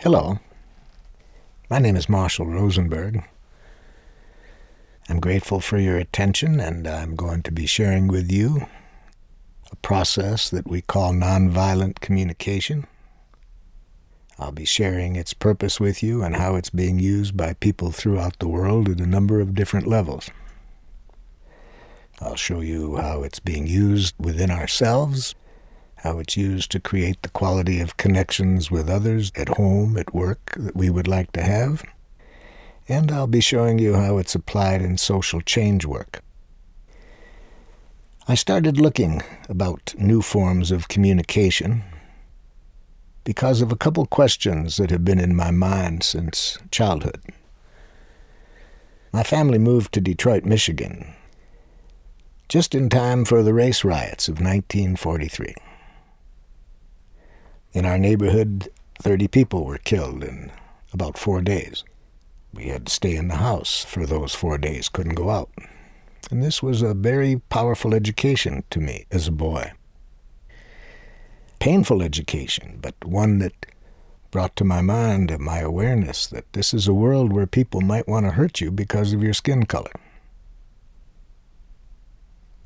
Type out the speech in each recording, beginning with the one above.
Hello. My name is Marshall Rosenberg. I'm grateful for your attention, and I'm going to be sharing with you a process that we call nonviolent communication. I'll be sharing its purpose with you and how it's being used by people throughout the world at a number of different levels. I'll show you how it's being used within ourselves, how it's used to create the quality of connections with others at home, at work that we would like to have, and I'll be showing you how it's applied in social change work. I started looking about new forms of communication because of a couple questions that have been in my mind since childhood. My family moved to Detroit, Michigan, just in time for the race riots of 1943. In our neighborhood, 30 people were killed in about four days. We had to stay in the house for those four days, couldn't go out. And this was a very powerful education to me as a boy painful education, but one that brought to my mind and my awareness that this is a world where people might want to hurt you because of your skin color.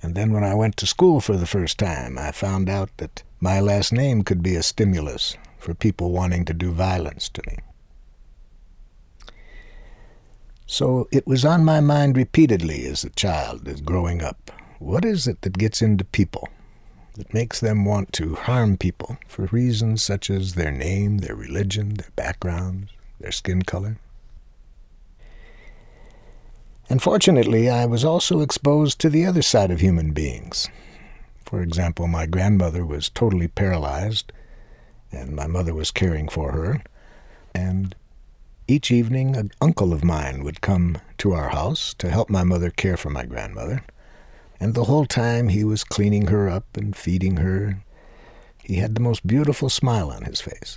And then when I went to school for the first time, I found out that my last name could be a stimulus for people wanting to do violence to me. So it was on my mind repeatedly as a child, as growing up. What is it that gets into people? that makes them want to harm people for reasons such as their name, their religion, their background, their skin color. Unfortunately, I was also exposed to the other side of human beings. For example, my grandmother was totally paralyzed, and my mother was caring for her. And each evening, an uncle of mine would come to our house to help my mother care for my grandmother. And the whole time he was cleaning her up and feeding her. He had the most beautiful smile on his face.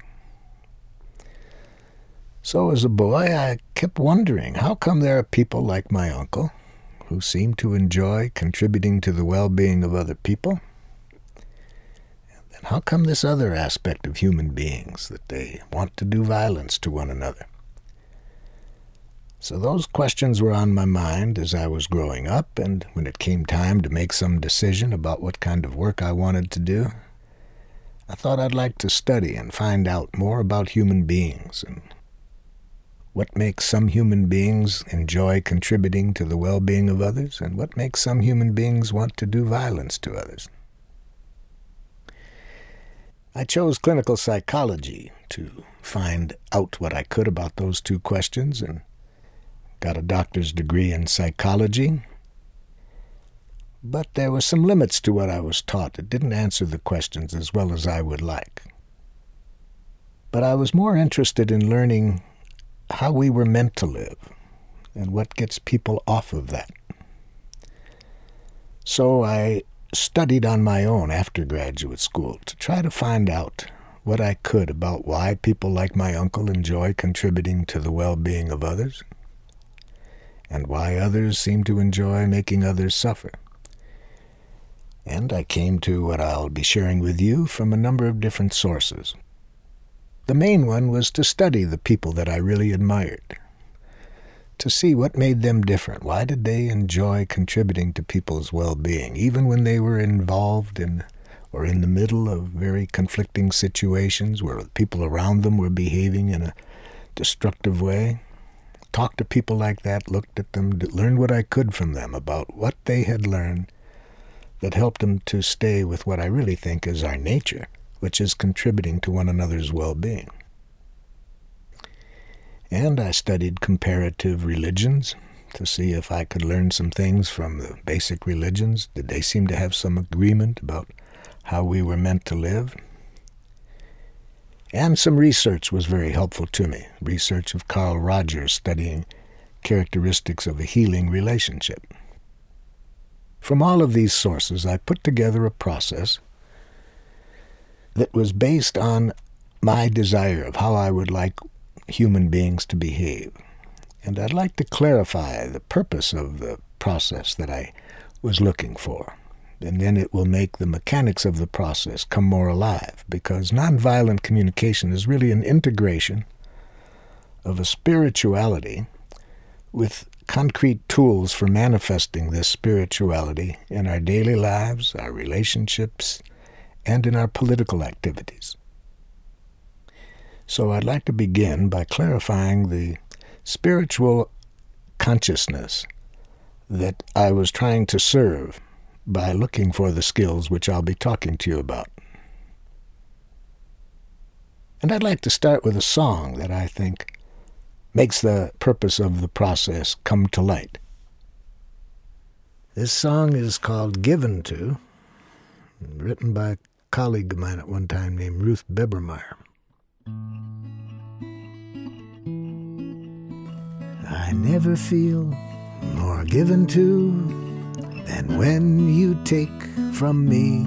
So as a boy, I kept wondering, how come there are people like my uncle who seem to enjoy contributing to the well-being of other people? And then how come this other aspect of human beings, that they want to do violence to one another? So those questions were on my mind as I was growing up, and when it came time to make some decision about what kind of work I wanted to do, I thought I'd like to study and find out more about human beings and what makes some human beings enjoy contributing to the well-being of others, and what makes some human beings want to do violence to others. I chose clinical psychology to find out what I could about those two questions and got a doctor's degree in psychology. But there were some limits to what I was taught. It didn't answer the questions as well as I would like. But I was more interested in learning how we were meant to live and what gets people off of that. So I studied on my own after graduate school to try to find out what I could about why people like my uncle enjoy contributing to the well-being of others and why others seem to enjoy making others suffer. And I came to what I'll be sharing with you from a number of different sources. The main one was to study the people that I really admired, to see what made them different. Why did they enjoy contributing to people's well-being, even when they were involved in or in the middle of very conflicting situations where people around them were behaving in a destructive way? talked to people like that, looked at them, learned what I could from them about what they had learned that helped them to stay with what I really think is our nature, which is contributing to one another's well-being. And I studied comparative religions to see if I could learn some things from the basic religions. Did they seem to have some agreement about how we were meant to live? And some research was very helpful to me. Research of Carl Rogers studying characteristics of a healing relationship. From all of these sources, I put together a process that was based on my desire of how I would like human beings to behave. And I'd like to clarify the purpose of the process that I was looking for and then it will make the mechanics of the process come more alive because nonviolent communication is really an integration of a spirituality with concrete tools for manifesting this spirituality in our daily lives, our relationships, and in our political activities. So I'd like to begin by clarifying the spiritual consciousness that I was trying to serve by looking for the skills which I'll be talking to you about. And I'd like to start with a song that I think makes the purpose of the process come to light. This song is called Given To, written by colleague of mine at one time named Ruth Bebermeyer. I never feel more given to than when you take from me.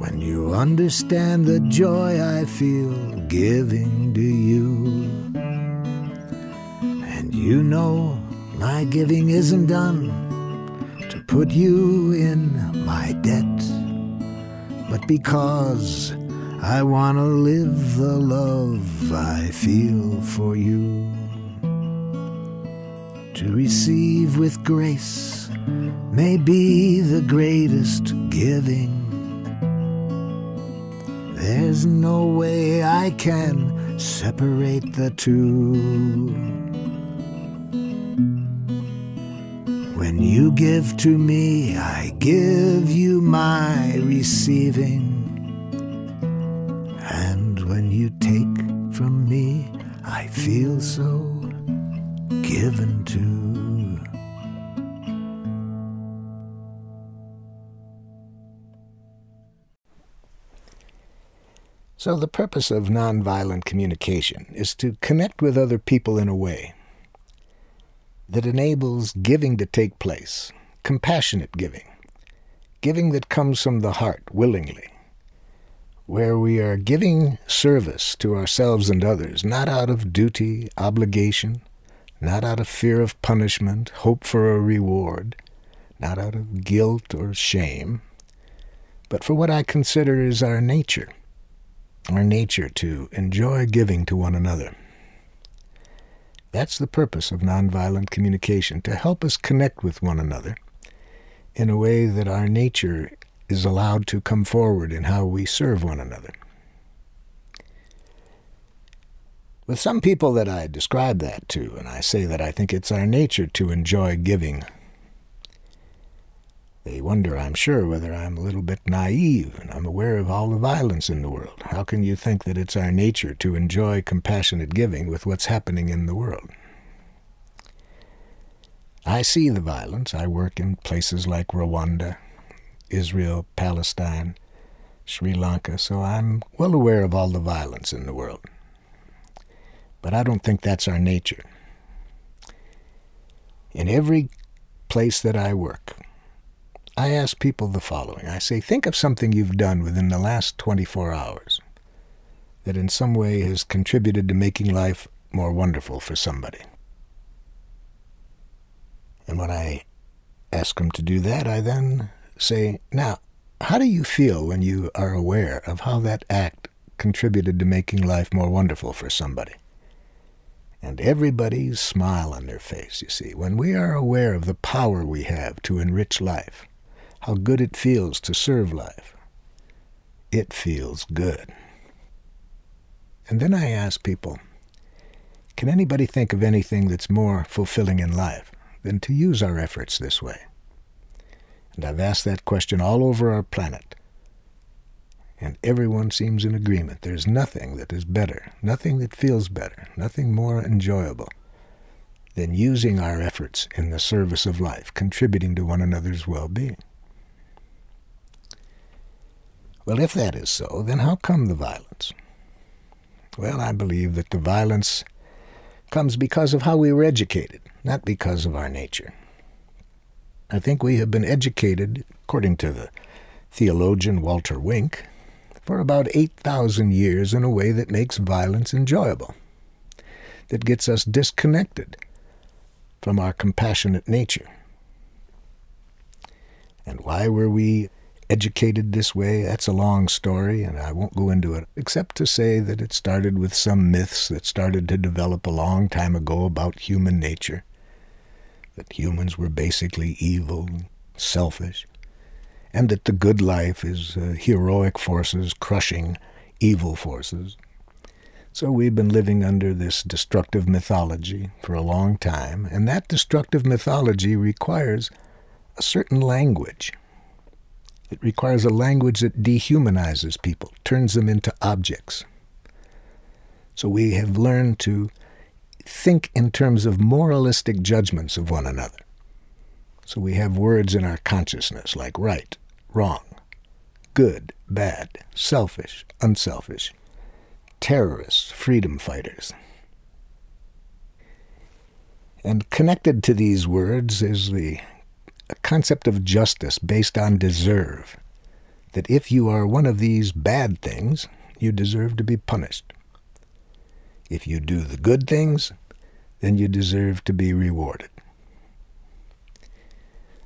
When you understand the joy I feel giving to you. And you know my giving isn't done to put you in my debt, but because I want to live the love I feel for you. To receive with grace may be the greatest giving. There's no way I can separate the two. When you give to me, I give you my receiving. And when you take from me, I feel so given to. So, the purpose of nonviolent communication is to connect with other people in a way that enables giving to take place, compassionate giving, giving that comes from the heart willingly, where we are giving service to ourselves and others, not out of duty, obligation, not out of fear of punishment, hope for a reward, not out of guilt or shame, but for what I consider is our nature our nature to enjoy giving to one another. That's the purpose of nonviolent communication, to help us connect with one another in a way that our nature is allowed to come forward in how we serve one another. With some people that I describe that to, and I say that I think it's our nature to enjoy giving they wonder, I'm sure, whether I'm a little bit naive and I'm aware of all the violence in the world. How can you think that it's our nature to enjoy compassionate giving with what's happening in the world? I see the violence. I work in places like Rwanda, Israel, Palestine, Sri Lanka, so I'm well aware of all the violence in the world. But I don't think that's our nature. In every place that I work, I ask people the following I say, think of something you've done within the last 24 hours that in some way has contributed to making life more wonderful for somebody. And when I ask them to do that, I then say, now, how do you feel when you are aware of how that act contributed to making life more wonderful for somebody? And everybody's smile on their face, you see. When we are aware of the power we have to enrich life, how good it feels to serve life. It feels good. And then I ask people, can anybody think of anything that's more fulfilling in life than to use our efforts this way? And I've asked that question all over our planet. And everyone seems in agreement. There's nothing that is better, nothing that feels better, nothing more enjoyable than using our efforts in the service of life, contributing to one another's well being. Well, if that is so, then how come the violence? Well, I believe that the violence comes because of how we were educated, not because of our nature. I think we have been educated, according to the theologian Walter Wink, for about 8,000 years in a way that makes violence enjoyable, that gets us disconnected from our compassionate nature. And why were we educated this way. That's a long story, and I won't go into it, except to say that it started with some myths that started to develop a long time ago about human nature. That humans were basically evil, selfish, and that the good life is uh, heroic forces crushing evil forces. So we've been living under this destructive mythology for a long time, and that destructive mythology requires a certain language. It requires a language that dehumanizes people, turns them into objects. So we have learned to think in terms of moralistic judgments of one another. So we have words in our consciousness like right, wrong, good, bad, selfish, unselfish, terrorists, freedom fighters. And connected to these words is the concept of justice based on deserve. That if you are one of these bad things, you deserve to be punished. If you do the good things, then you deserve to be rewarded.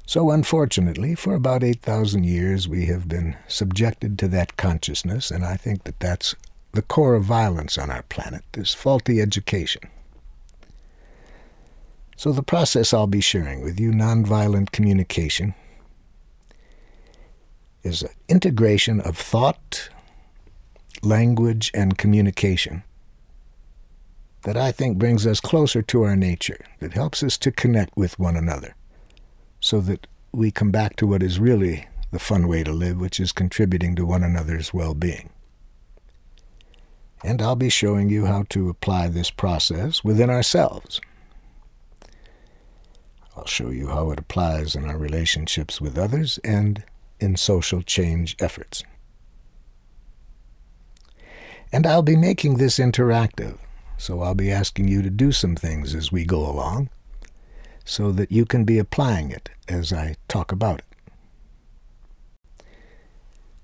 So, unfortunately, for about 8,000 years, we have been subjected to that consciousness, and I think that that's the core of violence on our planet, this faulty education. So, the process I'll be sharing with you, nonviolent communication, is an integration of thought, language, and communication that I think brings us closer to our nature, that helps us to connect with one another, so that we come back to what is really the fun way to live, which is contributing to one another's well being. And I'll be showing you how to apply this process within ourselves. I'll show you how it applies in our relationships with others and in social change efforts. And I'll be making this interactive, so I'll be asking you to do some things as we go along so that you can be applying it as I talk about it.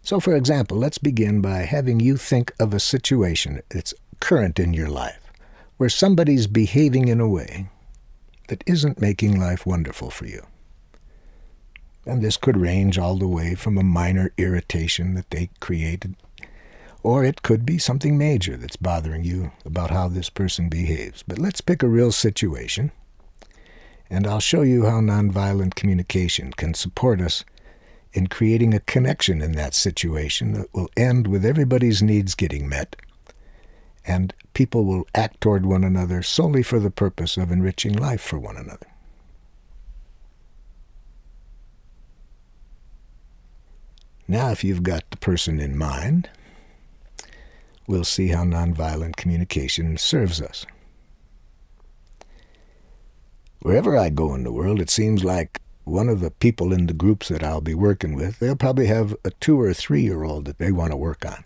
So, for example, let's begin by having you think of a situation that's current in your life where somebody's behaving in a way that isn't making life wonderful for you. And this could range all the way from a minor irritation that they created, or it could be something major that's bothering you about how this person behaves. But let's pick a real situation, and I'll show you how nonviolent communication can support us in creating a connection in that situation that will end with everybody's needs getting met and people will act toward one another solely for the purpose of enriching life for one another. Now, if you've got the person in mind, we'll see how nonviolent communication serves us. Wherever I go in the world, it seems like one of the people in the groups that I'll be working with, they'll probably have a two or three year old that they want to work on.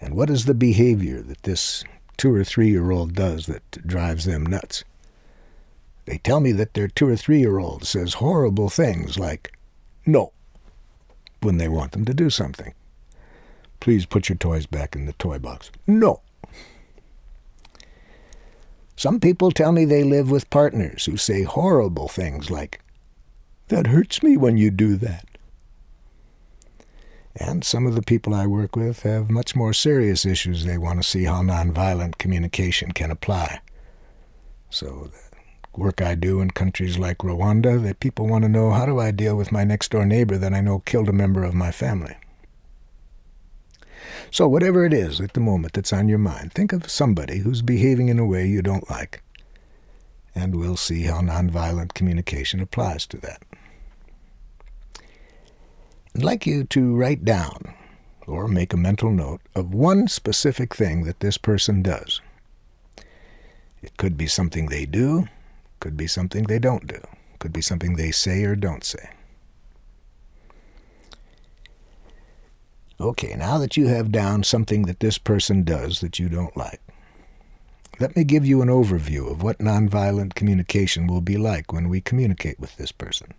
And what is the behavior that this two or three year old does that drives them nuts? They tell me that their two or three year old says horrible things like, no, when they want them to do something. Please put your toys back in the toy box. No. Some people tell me they live with partners who say horrible things like, that hurts me when you do that. And some of the people I work with have much more serious issues they want to see how nonviolent communication can apply. So the work I do in countries like Rwanda, that people want to know how do I deal with my next door neighbor that I know killed a member of my family. So whatever it is at the moment that's on your mind, think of somebody who's behaving in a way you don't like, and we'll see how nonviolent communication applies to that. I'd like you to write down or make a mental note of one specific thing that this person does. It could be something they do, could be something they don't do, could be something they say or don't say. Okay, now that you have down something that this person does that you don't like, let me give you an overview of what nonviolent communication will be like when we communicate with this person.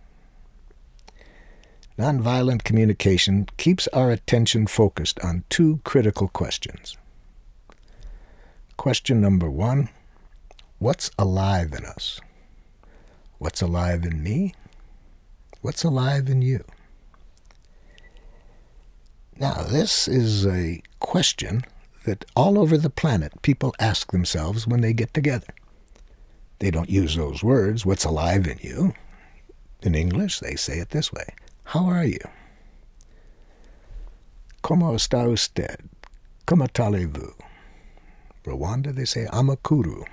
Nonviolent communication keeps our attention focused on two critical questions. Question number one What's alive in us? What's alive in me? What's alive in you? Now, this is a question that all over the planet people ask themselves when they get together. They don't use those words, what's alive in you. In English, they say it this way How are you? Como está usted? Como talez-vous? Rwanda, they say amakuru.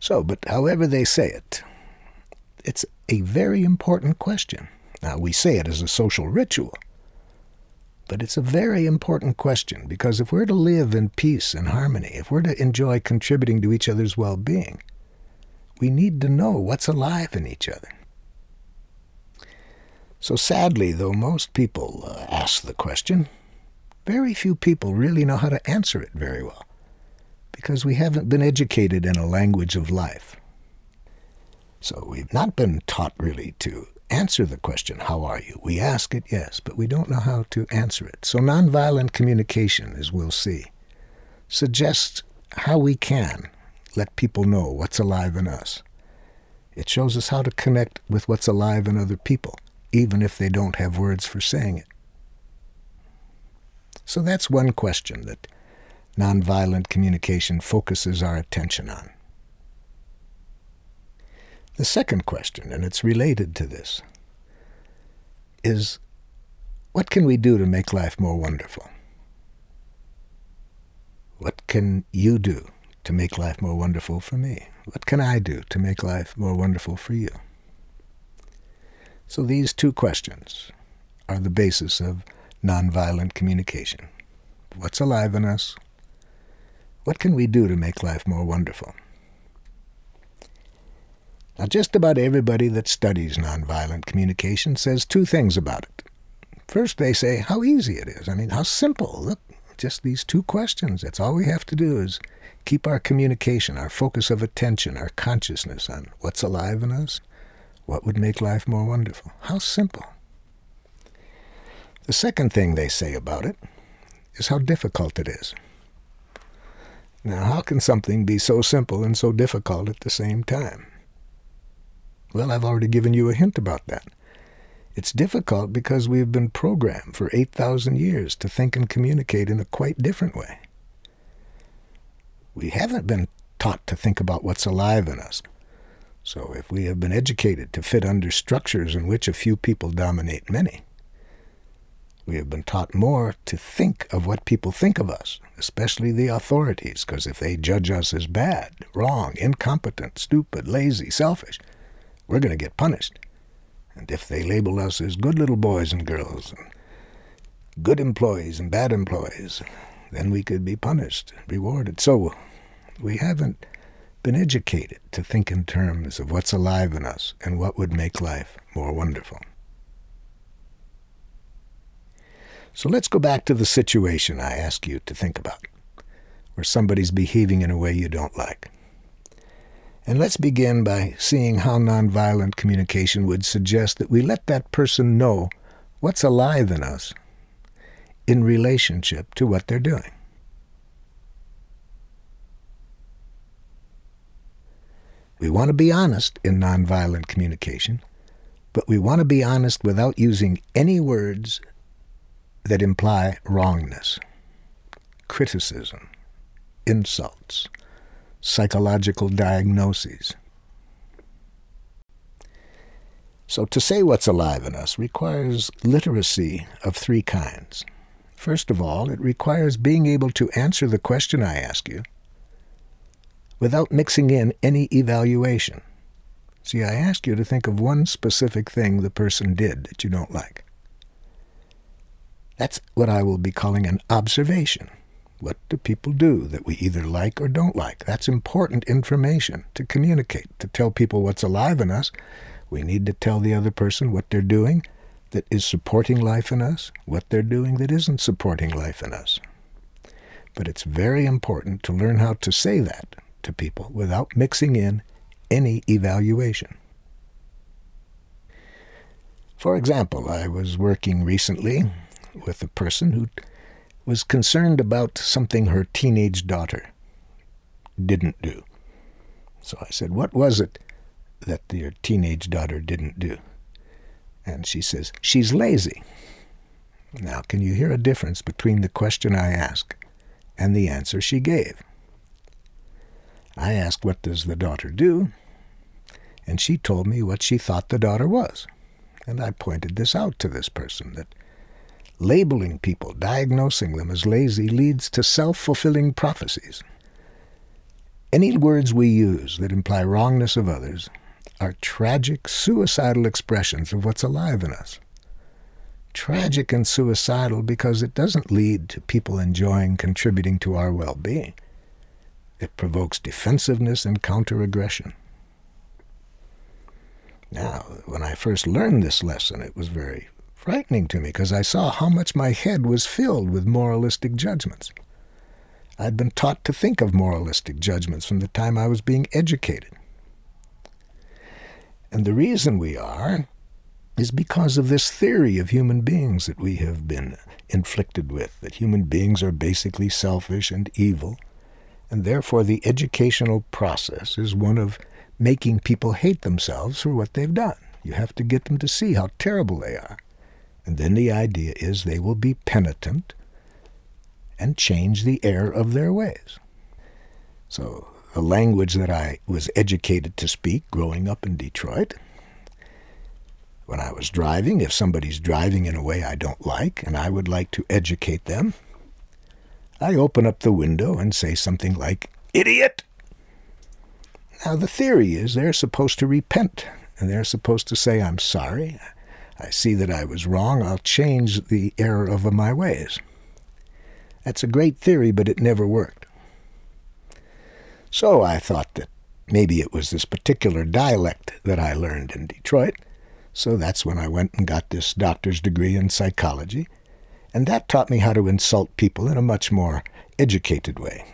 So, but however they say it, it's a very important question. Now, we say it as a social ritual, but it's a very important question because if we're to live in peace and harmony, if we're to enjoy contributing to each other's well being, we need to know what's alive in each other. So sadly, though most people uh, ask the question, very few people really know how to answer it very well because we haven't been educated in a language of life. So we've not been taught really to answer the question, How are you? We ask it, yes, but we don't know how to answer it. So nonviolent communication, as we'll see, suggests how we can let people know what's alive in us. It shows us how to connect with what's alive in other people, even if they don't have words for saying it. So that's one question that nonviolent communication focuses our attention on. The second question, and it's related to this, is what can we do to make life more wonderful? What can you do to make life more wonderful for me? What can I do to make life more wonderful for you? So these two questions are the basis of nonviolent communication. What's alive in us? What can we do to make life more wonderful? Now, just about everybody that studies nonviolent communication says two things about it. First, they say how easy it is. I mean, how simple. Look, just these two questions. That's all we have to do is keep our communication, our focus of attention, our consciousness on what's alive in us, what would make life more wonderful. How simple. The second thing they say about it is how difficult it is. Now, how can something be so simple and so difficult at the same time? Well, I've already given you a hint about that. It's difficult because we've been programmed for 8,000 years to think and communicate in a quite different way. We haven't been taught to think about what's alive in us. So if we have been educated to fit under structures in which a few people dominate many, we have been taught more to think of what people think of us, especially the authorities, because if they judge us as bad, wrong, incompetent, stupid, lazy, selfish, we're going to get punished. And if they label us as good little boys and girls, and good employees and bad employees, then we could be punished, rewarded. So we haven't been educated to think in terms of what's alive in us and what would make life more wonderful. So let's go back to the situation I ask you to think about, where somebody's behaving in a way you don't like. And let's begin by seeing how nonviolent communication would suggest that we let that person know what's alive in us in relationship to what they're doing. We want to be honest in nonviolent communication, but we want to be honest without using any words that imply wrongness, criticism, insults, psychological diagnoses. So, to say what's alive in us requires literacy of three kinds. First of all, it requires being able to answer the question I ask you without mixing in any evaluation. See, I ask you to think of one specific thing the person did that you don't like. That's what I will be calling an observation. What do people do that we either like or don't like? That's important information to communicate, to tell people what's alive in us. We need to tell the other person what they're doing that is supporting life in us, what they're doing that isn't supporting life in us. But it's very important to learn how to say that to people without mixing in any evaluation. For example, I was working recently with a person who was concerned about something her teenage daughter didn't do. So I said, What was it that your teenage daughter didn't do? And she says, She's lazy. Now, can you hear a difference between the question I asked and the answer she gave? I asked, What does the daughter do? And she told me what she thought the daughter was. And I pointed this out to this person that labeling people, diagnosing them as lazy, leads to self fulfilling prophecies. Any words we use that imply wrongness of others are tragic, suicidal expressions of what's alive in us. Tragic and suicidal because it doesn't lead to people enjoying contributing to our well being. It provokes defensiveness and counter aggression. Now, when I first learned this lesson, it was very frightening to me because I saw how much my head was filled with moralistic judgments. I'd been taught to think of moralistic judgments from the time I was being educated. And the reason we are is because of this theory of human beings that we have been inflicted with, that human beings are basically selfish and evil, and therefore the educational process is one of making people hate themselves for what they've done. You have to get them to see how terrible they are. And then the idea is they will be penitent and change the error of their ways. So, the language that I was educated to speak growing up in Detroit, when I was driving, if somebody's driving in a way I don't like and I would like to educate them, I open up the window and say something like, Idiot! Now, the theory is they're supposed to repent, and they're supposed to say, I'm sorry. I see that I was wrong. I'll change the error of my ways. That's a great theory, but it never worked. So I thought that maybe it was this particular dialect that I learned in Detroit. So that's when I went and got this doctor's degree in psychology. And that taught me how to insult people in a much more educated way.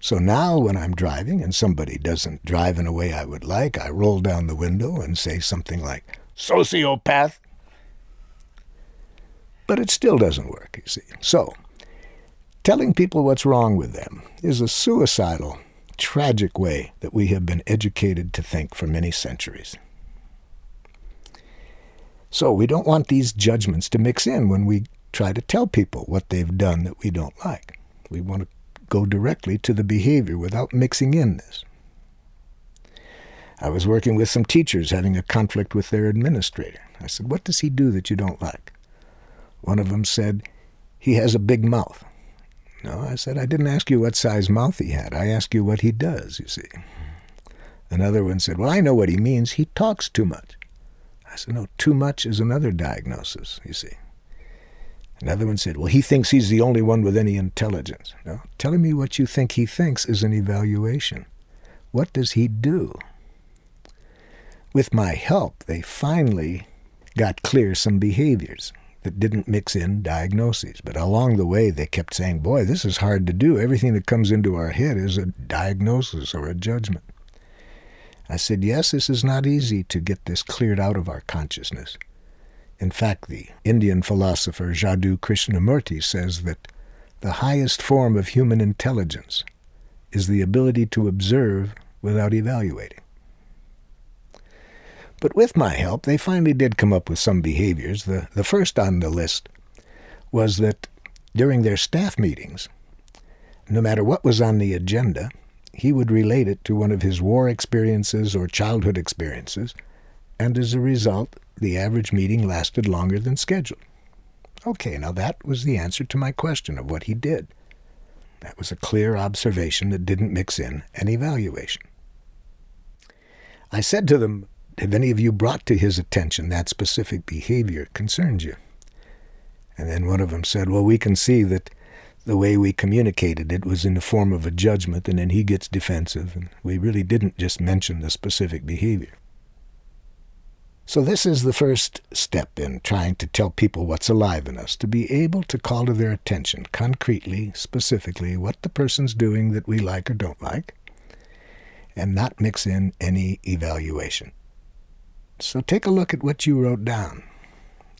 So now, when I'm driving and somebody doesn't drive in a way I would like, I roll down the window and say something like, sociopath. But it still doesn't work, you see. So, telling people what's wrong with them is a suicidal, tragic way that we have been educated to think for many centuries. So, we don't want these judgments to mix in when we try to tell people what they've done that we don't like. We want to go directly to the behavior without mixing in this. I was working with some teachers having a conflict with their administrator. I said, What does he do that you don't like? One of them said, He has a big mouth. No, I said, I didn't ask you what size mouth he had. I asked you what he does, you see. Another one said, Well, I know what he means. He talks too much. No, too much is another diagnosis, you see. Another one said, Well, he thinks he's the only one with any intelligence. No, telling me what you think he thinks is an evaluation. What does he do? With my help, they finally got clear some behaviors that didn't mix in diagnoses. But along the way, they kept saying, Boy, this is hard to do. Everything that comes into our head is a diagnosis or a judgment. I said, Yes, this is not easy to get this cleared out of our consciousness. In fact, the Indian philosopher Jiddu Krishnamurti says that the highest form of human intelligence is the ability to observe without evaluating. But with my help, they finally did come up with some behaviors. The, the first on the list was that during their staff meetings, no matter what was on the agenda, he would relate it to one of his war experiences or childhood experiences, and as a result, the average meeting lasted longer than scheduled. Okay, now that was the answer to my question of what he did. That was a clear observation that didn't mix in an evaluation. I said to them, Have any of you brought to his attention that specific behavior concerns you? And then one of them said, Well, we can see that the way we communicated it was in the form of a judgment, and then he gets defensive, and we really didn't just mention the specific behavior. So, this is the first step in trying to tell people what's alive in us, to be able to call to their attention concretely, specifically, what the person's doing that we like or don't like, and not mix in any evaluation. So, take a look at what you wrote down.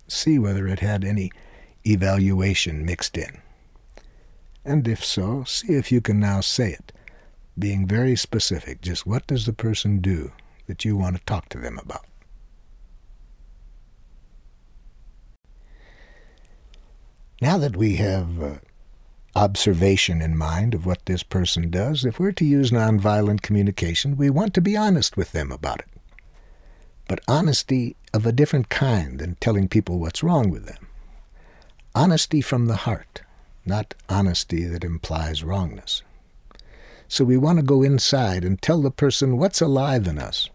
See whether it had any evaluation mixed in. And if so, see if you can now say it, being very specific. Just what does the person do that you want to talk to them about? Now that we have uh, observation in mind of what this person does, if we're to use nonviolent communication, we want to be honest with them about it. But honesty of a different kind than telling people what's wrong with them. Honesty from the heart, not honesty that implies wrongness. So we want to go inside and tell the person what's alive in us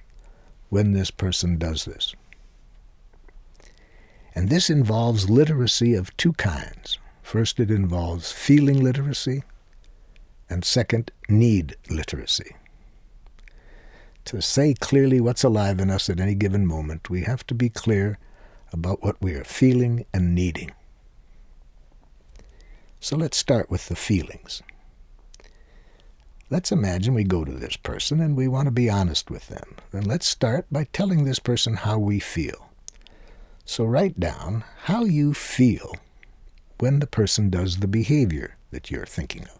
when this person does this. And this involves literacy of two kinds. First, it involves feeling literacy, and second, need literacy. To say clearly what's alive in us at any given moment, we have to be clear about what we are feeling and needing. So let's start with the feelings. Let's imagine we go to this person and we want to be honest with them. Then let's start by telling this person how we feel. So write down how you feel when the person does the behavior that you're thinking of.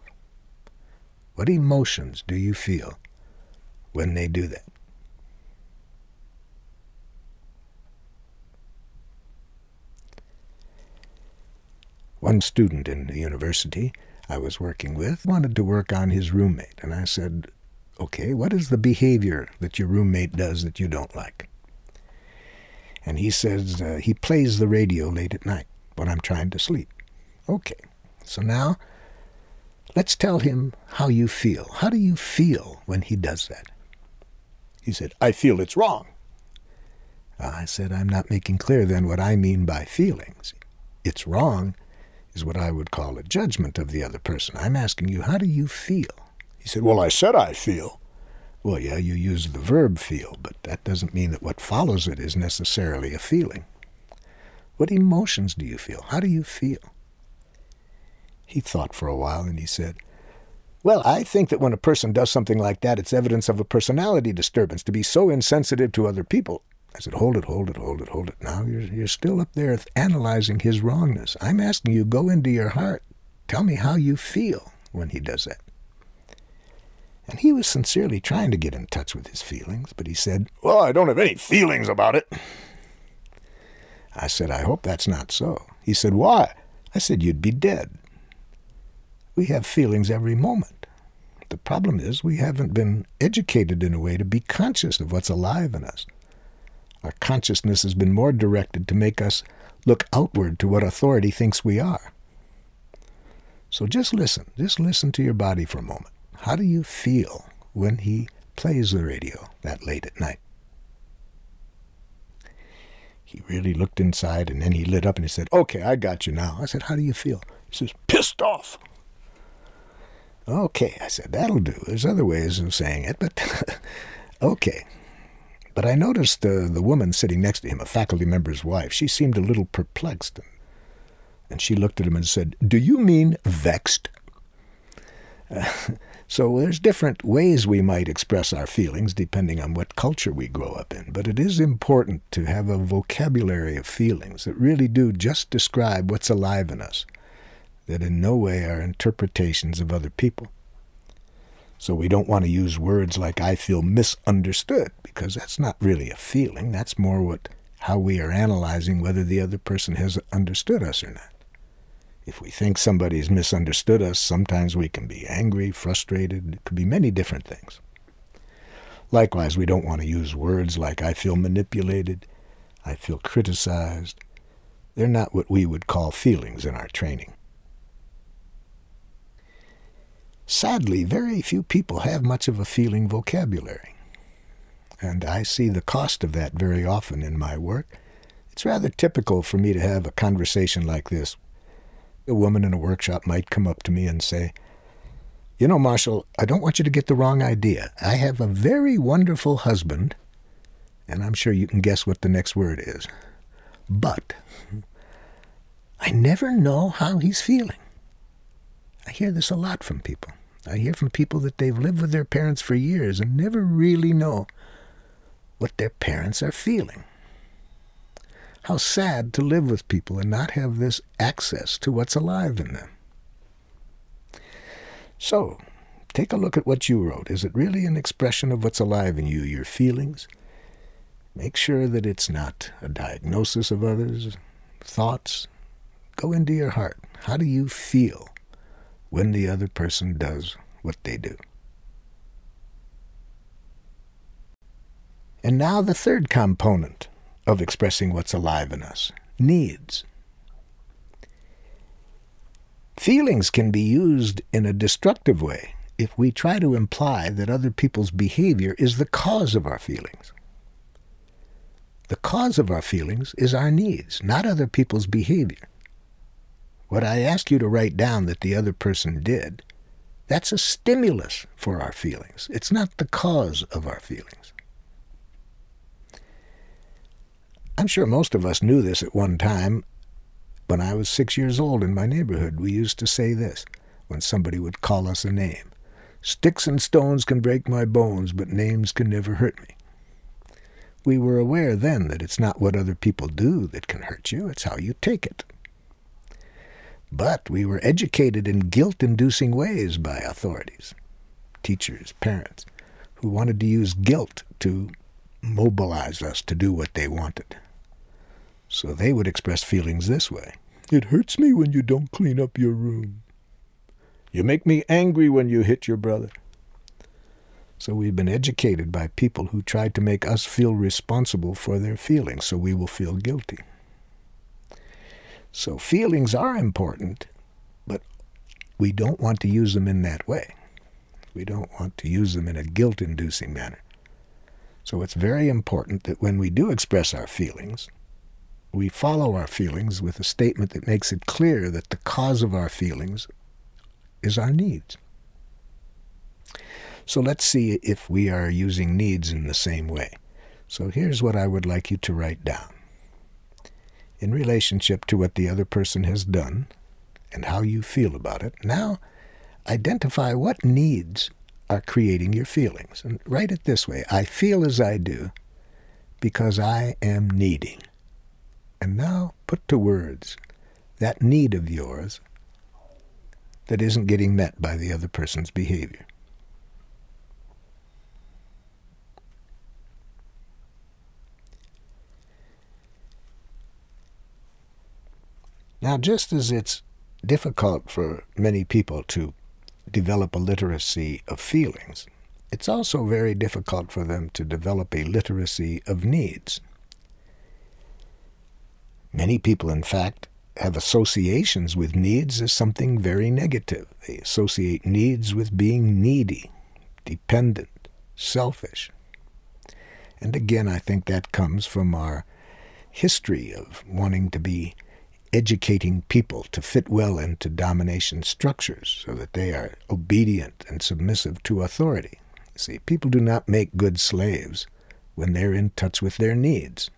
What emotions do you feel when they do that? One student in the university I was working with wanted to work on his roommate, and I said, Okay, what is the behavior that your roommate does that you don't like? And he says uh, he plays the radio late at night when I'm trying to sleep. Okay, so now let's tell him how you feel. How do you feel when he does that? He said, I feel it's wrong. I said, I'm not making clear then what I mean by feelings. It's wrong is what I would call a judgment of the other person. I'm asking you, how do you feel? He said, Well, I said I feel. Well, yeah, you use the verb feel, but that doesn't mean that what follows it is necessarily a feeling. What emotions do you feel? How do you feel? He thought for a while and he said, Well, I think that when a person does something like that, it's evidence of a personality disturbance to be so insensitive to other people. I said, hold it, hold it, hold it, hold it. Now you're, you're still up there analyzing his wrongness. I'm asking you, go into your heart. Tell me how you feel when he does that. And he was sincerely trying to get in touch with his feelings, but he said, Well, I don't have any feelings about it. I said, I hope that's not so. He said, Why? I said, You'd be dead. We have feelings every moment. The problem is we haven't been educated in a way to be conscious of what's alive in us. Our consciousness has been more directed to make us look outward to what authority thinks we are. So just listen. Just listen to your body for a moment. How do you feel when he plays the radio that late at night? He really looked inside and then he lit up and he said, Okay, I got you now. I said, How do you feel? He says, Pissed off. Okay, I said, That'll do. There's other ways of saying it, but okay. But I noticed uh, the woman sitting next to him, a faculty member's wife, she seemed a little perplexed. And she looked at him and said, Do you mean vexed? Uh, so there's different ways we might express our feelings depending on what culture we grow up in. But it is important to have a vocabulary of feelings that really do just describe what's alive in us, that in no way are interpretations of other people. So we don't want to use words like I feel misunderstood because that's not really a feeling. That's more what how we are analyzing whether the other person has understood us or not. If we think somebody's misunderstood us, sometimes we can be angry, frustrated. It could be many different things. Likewise, we don't want to use words like I feel manipulated, I feel criticized. They're not what we would call feelings in our training. Sadly, very few people have much of a feeling vocabulary. And I see the cost of that very often in my work. It's rather typical for me to have a conversation like this. A woman in a workshop might come up to me and say, You know, Marshall, I don't want you to get the wrong idea. I have a very wonderful husband, and I'm sure you can guess what the next word is. But I never know how he's feeling. I hear this a lot from people. I hear from people that they've lived with their parents for years and never really know what their parents are feeling. How sad to live with people and not have this access to what's alive in them. So, take a look at what you wrote. Is it really an expression of what's alive in you, your feelings? Make sure that it's not a diagnosis of others, thoughts. Go into your heart. How do you feel when the other person does what they do? And now the third component of expressing what's alive in us needs. Feelings can be used in a destructive way if we try to imply that other people's behavior is the cause of our feelings. The cause of our feelings is our needs, not other people's behavior. What I ask you to write down that the other person did, that's a stimulus for our feelings. It's not the cause of our feelings. I'm sure most of us knew this at one time. When I was six years old in my neighborhood, we used to say this when somebody would call us a name Sticks and stones can break my bones, but names can never hurt me. We were aware then that it's not what other people do that can hurt you, it's how you take it. But we were educated in guilt inducing ways by authorities, teachers, parents, who wanted to use guilt to mobilize us to do what they wanted. So they would express feelings this way It hurts me when you don't clean up your room. You make me angry when you hit your brother. So we've been educated by people who tried to make us feel responsible for their feelings so we will feel guilty. So feelings are important, but we don't want to use them in that way. We don't want to use them in a guilt inducing manner. So it's very important that when we do express our feelings, we follow our feelings with a statement that makes it clear that the cause of our feelings is our needs. So let's see if we are using needs in the same way. So here's what I would like you to write down. In relationship to what the other person has done and how you feel about it, now identify what needs are creating your feelings. And write it this way I feel as I do because I am needing. And now put to words that need of yours that isn't getting met by the other person's behavior. Now, just as it's difficult for many people to develop a literacy of feelings, it's also very difficult for them to develop a literacy of needs. Many people, in fact, have associations with needs as something very negative. They associate needs with being needy, dependent, selfish. And again, I think that comes from our history of wanting to be educating people to fit well into domination structures so that they are obedient and submissive to authority. See, people do not make good slaves when they're in touch with their needs.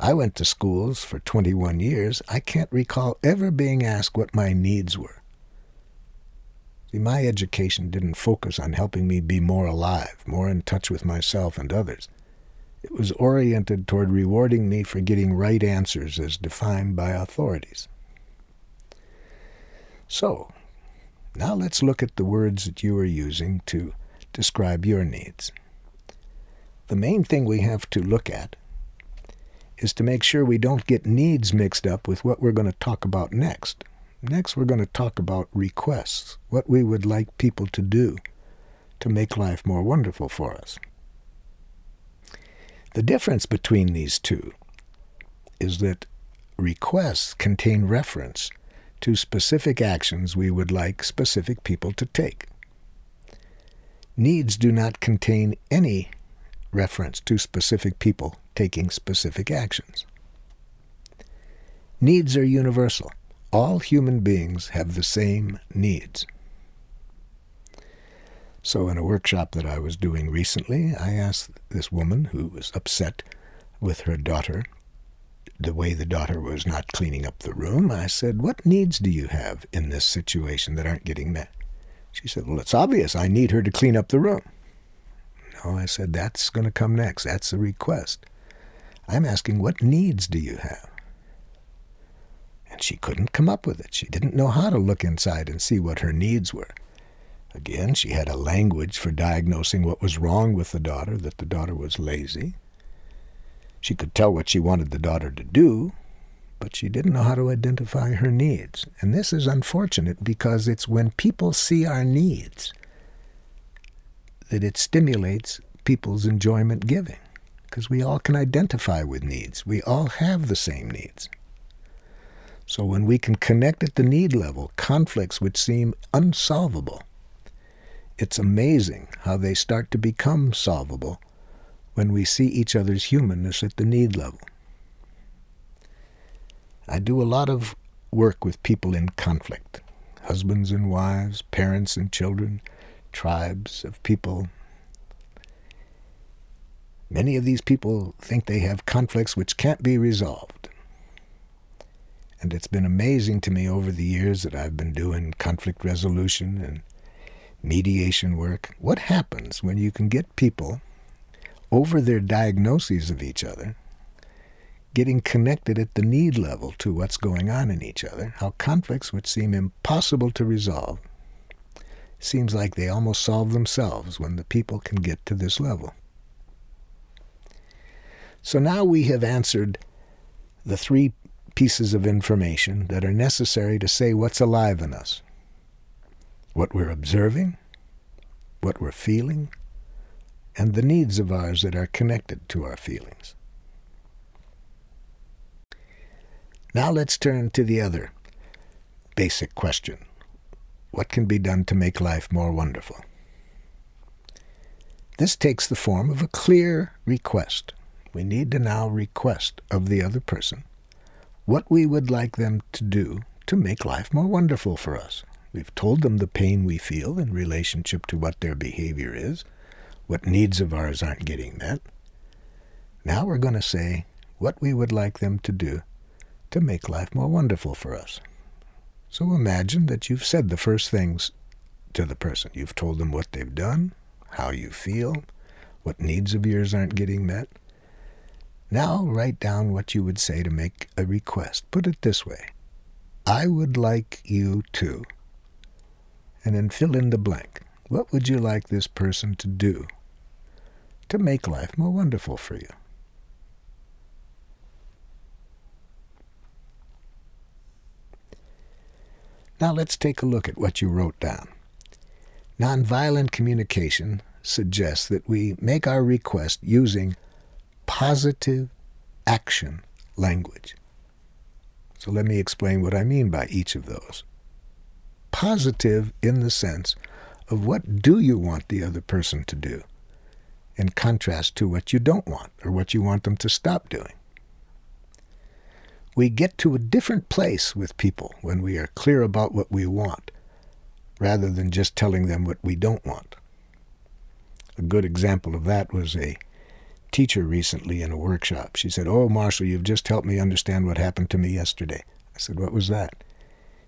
I went to schools for 21 years. I can't recall ever being asked what my needs were. See, my education didn't focus on helping me be more alive, more in touch with myself and others. It was oriented toward rewarding me for getting right answers as defined by authorities. So, now let's look at the words that you are using to describe your needs. The main thing we have to look at is to make sure we don't get needs mixed up with what we're going to talk about next. Next, we're going to talk about requests, what we would like people to do to make life more wonderful for us. The difference between these two is that requests contain reference to specific actions we would like specific people to take. Needs do not contain any reference to specific people taking specific actions. Needs are universal. All human beings have the same needs. So, in a workshop that I was doing recently, I asked this woman who was upset with her daughter, the way the daughter was not cleaning up the room, I said, What needs do you have in this situation that aren't getting met? She said, Well, it's obvious. I need her to clean up the room. No, I said, That's going to come next. That's a request. I'm asking, What needs do you have? And she couldn't come up with it. She didn't know how to look inside and see what her needs were. Again, she had a language for diagnosing what was wrong with the daughter, that the daughter was lazy. She could tell what she wanted the daughter to do, but she didn't know how to identify her needs. And this is unfortunate because it's when people see our needs that it stimulates people's enjoyment giving. Because we all can identify with needs. We all have the same needs. So when we can connect at the need level, conflicts which seem unsolvable, it's amazing how they start to become solvable when we see each other's humanness at the need level. I do a lot of work with people in conflict husbands and wives, parents and children, tribes of people. Many of these people think they have conflicts which can't be resolved. And it's been amazing to me over the years that I've been doing conflict resolution and mediation work. What happens when you can get people over their diagnoses of each other getting connected at the need level to what's going on in each other, how conflicts which seem impossible to resolve seems like they almost solve themselves when the people can get to this level. So now we have answered the three pieces of information that are necessary to say what's alive in us what we're observing, what we're feeling, and the needs of ours that are connected to our feelings. Now let's turn to the other basic question What can be done to make life more wonderful? This takes the form of a clear request. We need to now request of the other person what we would like them to do to make life more wonderful for us. We've told them the pain we feel in relationship to what their behavior is, what needs of ours aren't getting met. Now we're going to say what we would like them to do to make life more wonderful for us. So imagine that you've said the first things to the person. You've told them what they've done, how you feel, what needs of yours aren't getting met. Now write down what you would say to make a request. Put it this way I would like you to. And then fill in the blank. What would you like this person to do to make life more wonderful for you? Now let's take a look at what you wrote down. Nonviolent communication suggests that we make our request using positive action language. So let me explain what I mean by each of those. Positive in the sense of what do you want the other person to do, in contrast to what you don't want or what you want them to stop doing we get to a different place with people when we are clear about what we want, rather than just telling them what we don't want. A good example of that was a teacher recently in a workshop. She said, Oh, Marshall, you've just helped me understand what happened to me yesterday. I said, What was that?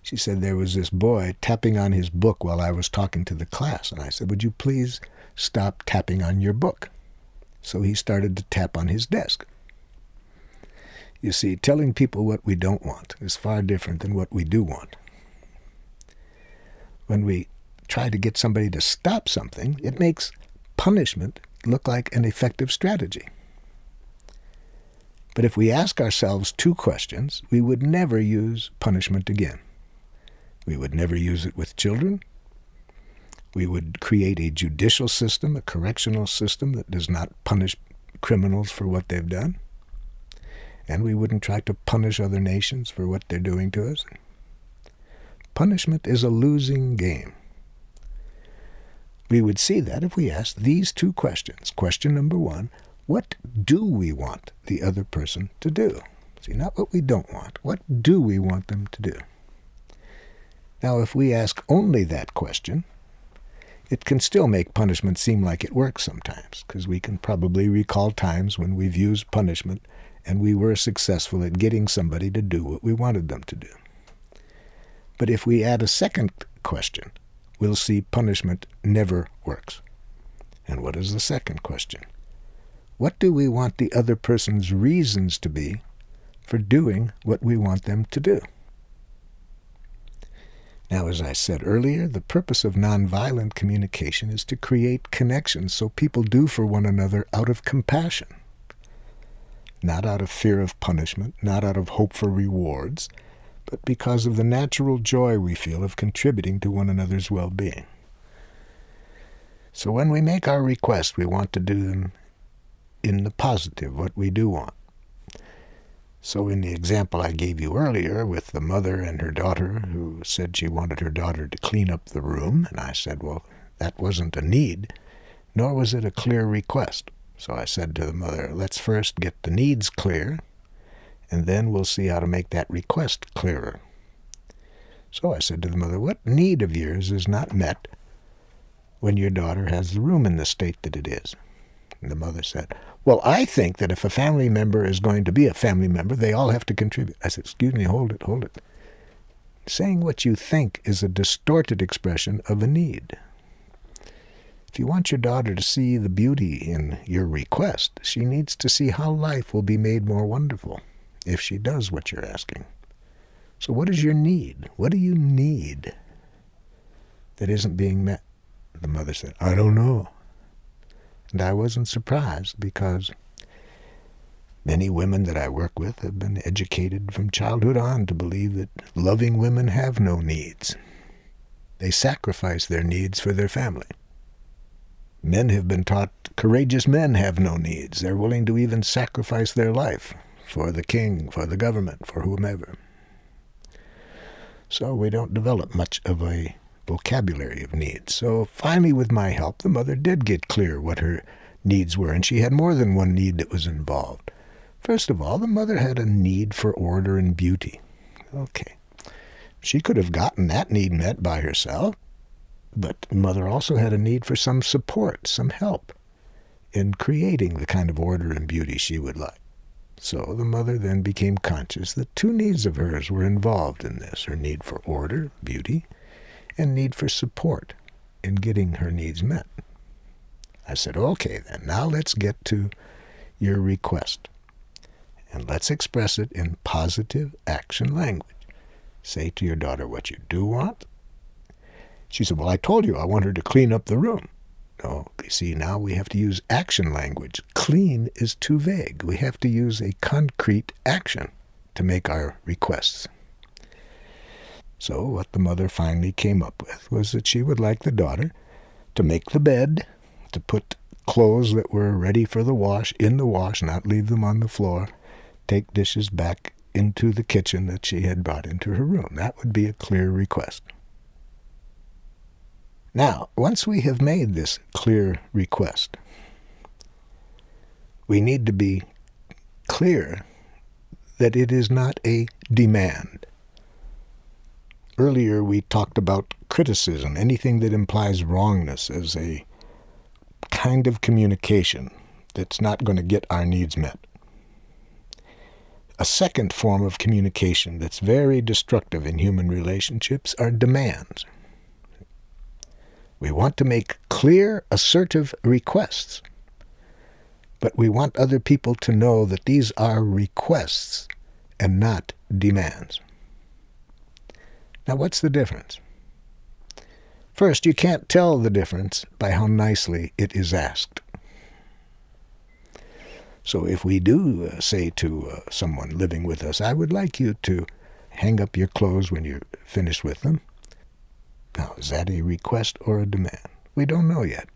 She said, There was this boy tapping on his book while I was talking to the class. And I said, Would you please stop tapping on your book? So he started to tap on his desk. You see, telling people what we don't want is far different than what we do want. When we try to get somebody to stop something, it makes punishment look like an effective strategy. But if we ask ourselves two questions, we would never use punishment again. We would never use it with children. We would create a judicial system, a correctional system that does not punish criminals for what they've done and we wouldn't try to punish other nations for what they're doing to us. Punishment is a losing game. We would see that if we asked these two questions. Question number one What do we want the other person to do? See, not what we don't want. What do we want them to do? Now, if we ask only that question, it can still make punishment seem like it works sometimes, because we can probably recall times when we've used punishment and we were successful at getting somebody to do what we wanted them to do. But if we add a second question, we'll see punishment never works. And what is the second question? What do we want the other person's reasons to be for doing what we want them to do? Now, as I said earlier, the purpose of nonviolent communication is to create connections so people do for one another out of compassion not out of fear of punishment, not out of hope for rewards, but because of the natural joy we feel of contributing to one another's well being. So when we make our requests, we want to do them in the positive, what we do want. So, in the example I gave you earlier with the mother and her daughter who said she wanted her daughter to clean up the room, and I said, well, that wasn't a need, nor was it a clear request. So I said to the mother, let's first get the needs clear, and then we'll see how to make that request clearer. So I said to the mother, what need of yours is not met when your daughter has the room in the state that it is? And the mother said, Well, I think that if a family member is going to be a family member, they all have to contribute. I said, Excuse me, hold it, hold it. Saying what you think is a distorted expression of a need. If you want your daughter to see the beauty in your request, she needs to see how life will be made more wonderful if she does what you're asking. So, what is your need? What do you need that isn't being met? The mother said, I don't know. And I wasn't surprised because many women that I work with have been educated from childhood on to believe that loving women have no needs. They sacrifice their needs for their family. Men have been taught courageous men have no needs. They're willing to even sacrifice their life for the king, for the government, for whomever. So we don't develop much of a vocabulary of needs. So finally, with my help, the mother did get clear what her needs were, and she had more than one need that was involved. First of all, the mother had a need for order and beauty. Okay. She could have gotten that need met by herself, but mother also had a need for some support, some help in creating the kind of order and beauty she would like. So the mother then became conscious that two needs of hers were involved in this her need for order, beauty, and need for support in getting her needs met. I said, okay, then, now let's get to your request. And let's express it in positive action language. Say to your daughter what you do want. She said, Well, I told you I want her to clean up the room. No, you see, now we have to use action language. Clean is too vague. We have to use a concrete action to make our requests. So, what the mother finally came up with was that she would like the daughter to make the bed, to put clothes that were ready for the wash in the wash, not leave them on the floor, take dishes back into the kitchen that she had brought into her room. That would be a clear request. Now, once we have made this clear request, we need to be clear that it is not a demand. Earlier, we talked about criticism, anything that implies wrongness as a kind of communication that's not going to get our needs met. A second form of communication that's very destructive in human relationships are demands. We want to make clear, assertive requests, but we want other people to know that these are requests and not demands. Now, what's the difference? First, you can't tell the difference by how nicely it is asked. So, if we do uh, say to uh, someone living with us, I would like you to hang up your clothes when you're finished with them. Now, is that a request or a demand? We don't know yet.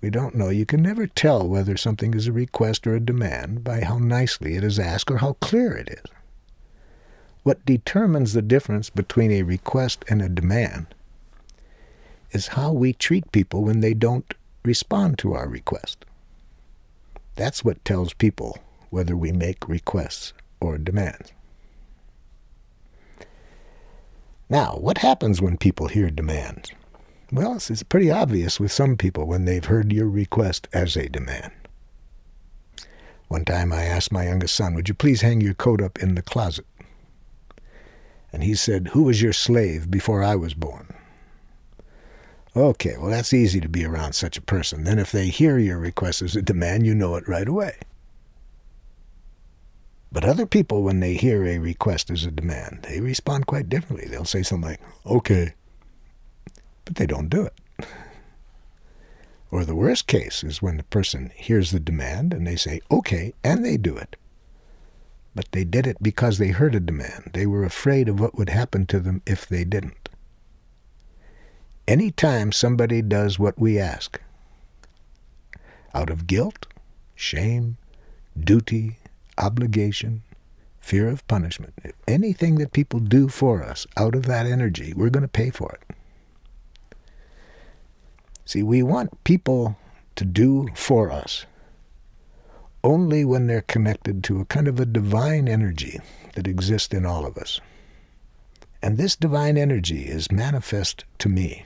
We don't know. You can never tell whether something is a request or a demand by how nicely it is asked or how clear it is. What determines the difference between a request and a demand is how we treat people when they don't respond to our request. That's what tells people whether we make requests or demands. Now, what happens when people hear demands? Well, it's pretty obvious with some people when they've heard your request as a demand. One time I asked my youngest son, Would you please hang your coat up in the closet? And he said, Who was your slave before I was born? Okay, well, that's easy to be around such a person. Then, if they hear your request as a demand, you know it right away. But other people, when they hear a request as a demand, they respond quite differently. They'll say something like, okay, but they don't do it. Or the worst case is when the person hears the demand and they say, okay, and they do it. But they did it because they heard a demand. They were afraid of what would happen to them if they didn't. Any time somebody does what we ask, out of guilt, shame, duty, obligation, fear of punishment, anything that people do for us out of that energy, we're going to pay for it. See, we want people to do for us only when they're connected to a kind of a divine energy that exists in all of us. And this divine energy is manifest to me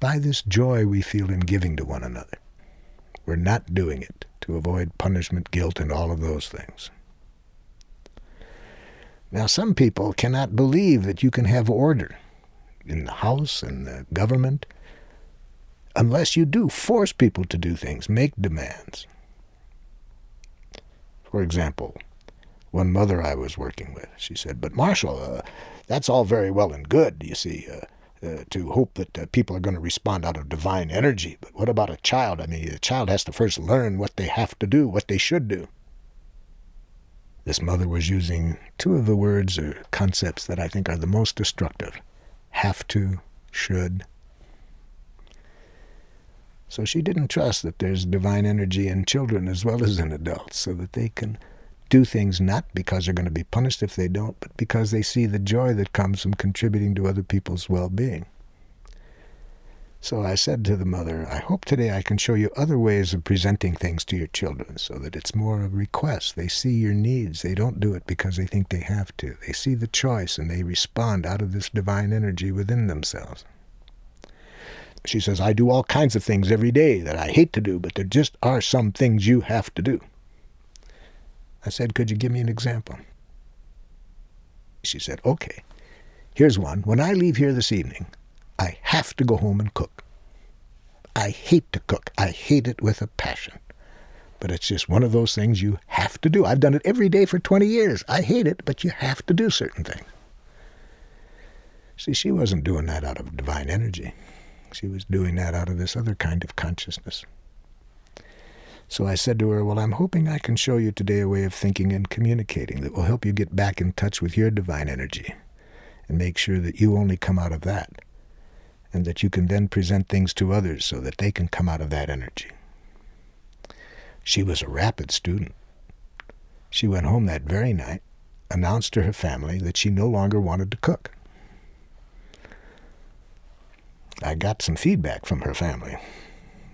by this joy we feel in giving to one another. We're not doing it to avoid punishment, guilt, and all of those things. Now, some people cannot believe that you can have order in the house and the government unless you do force people to do things, make demands. For example, one mother I was working with, she said, But Marshall, uh, that's all very well and good, you see, uh, uh, to hope that uh, people are going to respond out of divine energy. But what about a child? I mean, a child has to first learn what they have to do, what they should do. This mother was using two of the words or concepts that I think are the most destructive have to, should. So she didn't trust that there's divine energy in children as well as in adults, so that they can do things not because they're going to be punished if they don't, but because they see the joy that comes from contributing to other people's well being. So I said to the mother, I hope today I can show you other ways of presenting things to your children so that it's more a request. They see your needs. They don't do it because they think they have to. They see the choice and they respond out of this divine energy within themselves. She says, I do all kinds of things every day that I hate to do, but there just are some things you have to do. I said, Could you give me an example? She said, Okay, here's one. When I leave here this evening, I have to go home and cook. I hate to cook. I hate it with a passion. But it's just one of those things you have to do. I've done it every day for 20 years. I hate it, but you have to do certain things. See, she wasn't doing that out of divine energy. She was doing that out of this other kind of consciousness. So I said to her, Well, I'm hoping I can show you today a way of thinking and communicating that will help you get back in touch with your divine energy and make sure that you only come out of that and that you can then present things to others so that they can come out of that energy. She was a rapid student. She went home that very night, announced to her family that she no longer wanted to cook. I got some feedback from her family.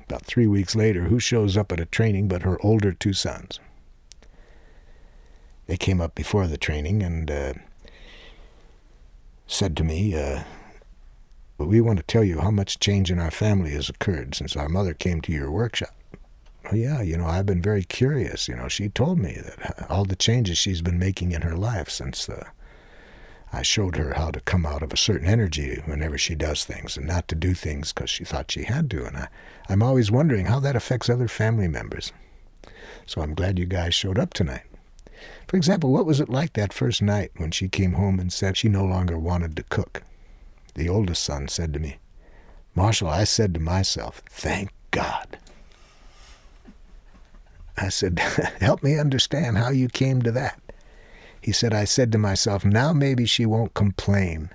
About three weeks later, who shows up at a training but her older two sons? They came up before the training and uh, said to me, uh, well, We want to tell you how much change in our family has occurred since our mother came to your workshop. Well, yeah, you know, I've been very curious. You know, she told me that all the changes she's been making in her life since uh, I showed her how to come out of a certain energy whenever she does things and not to do things because she thought she had to. And I, I'm always wondering how that affects other family members. So I'm glad you guys showed up tonight. For example, what was it like that first night when she came home and said she no longer wanted to cook? The oldest son said to me, Marshall, I said to myself, thank God. I said, help me understand how you came to that. He said, I said to myself, now maybe she won't complain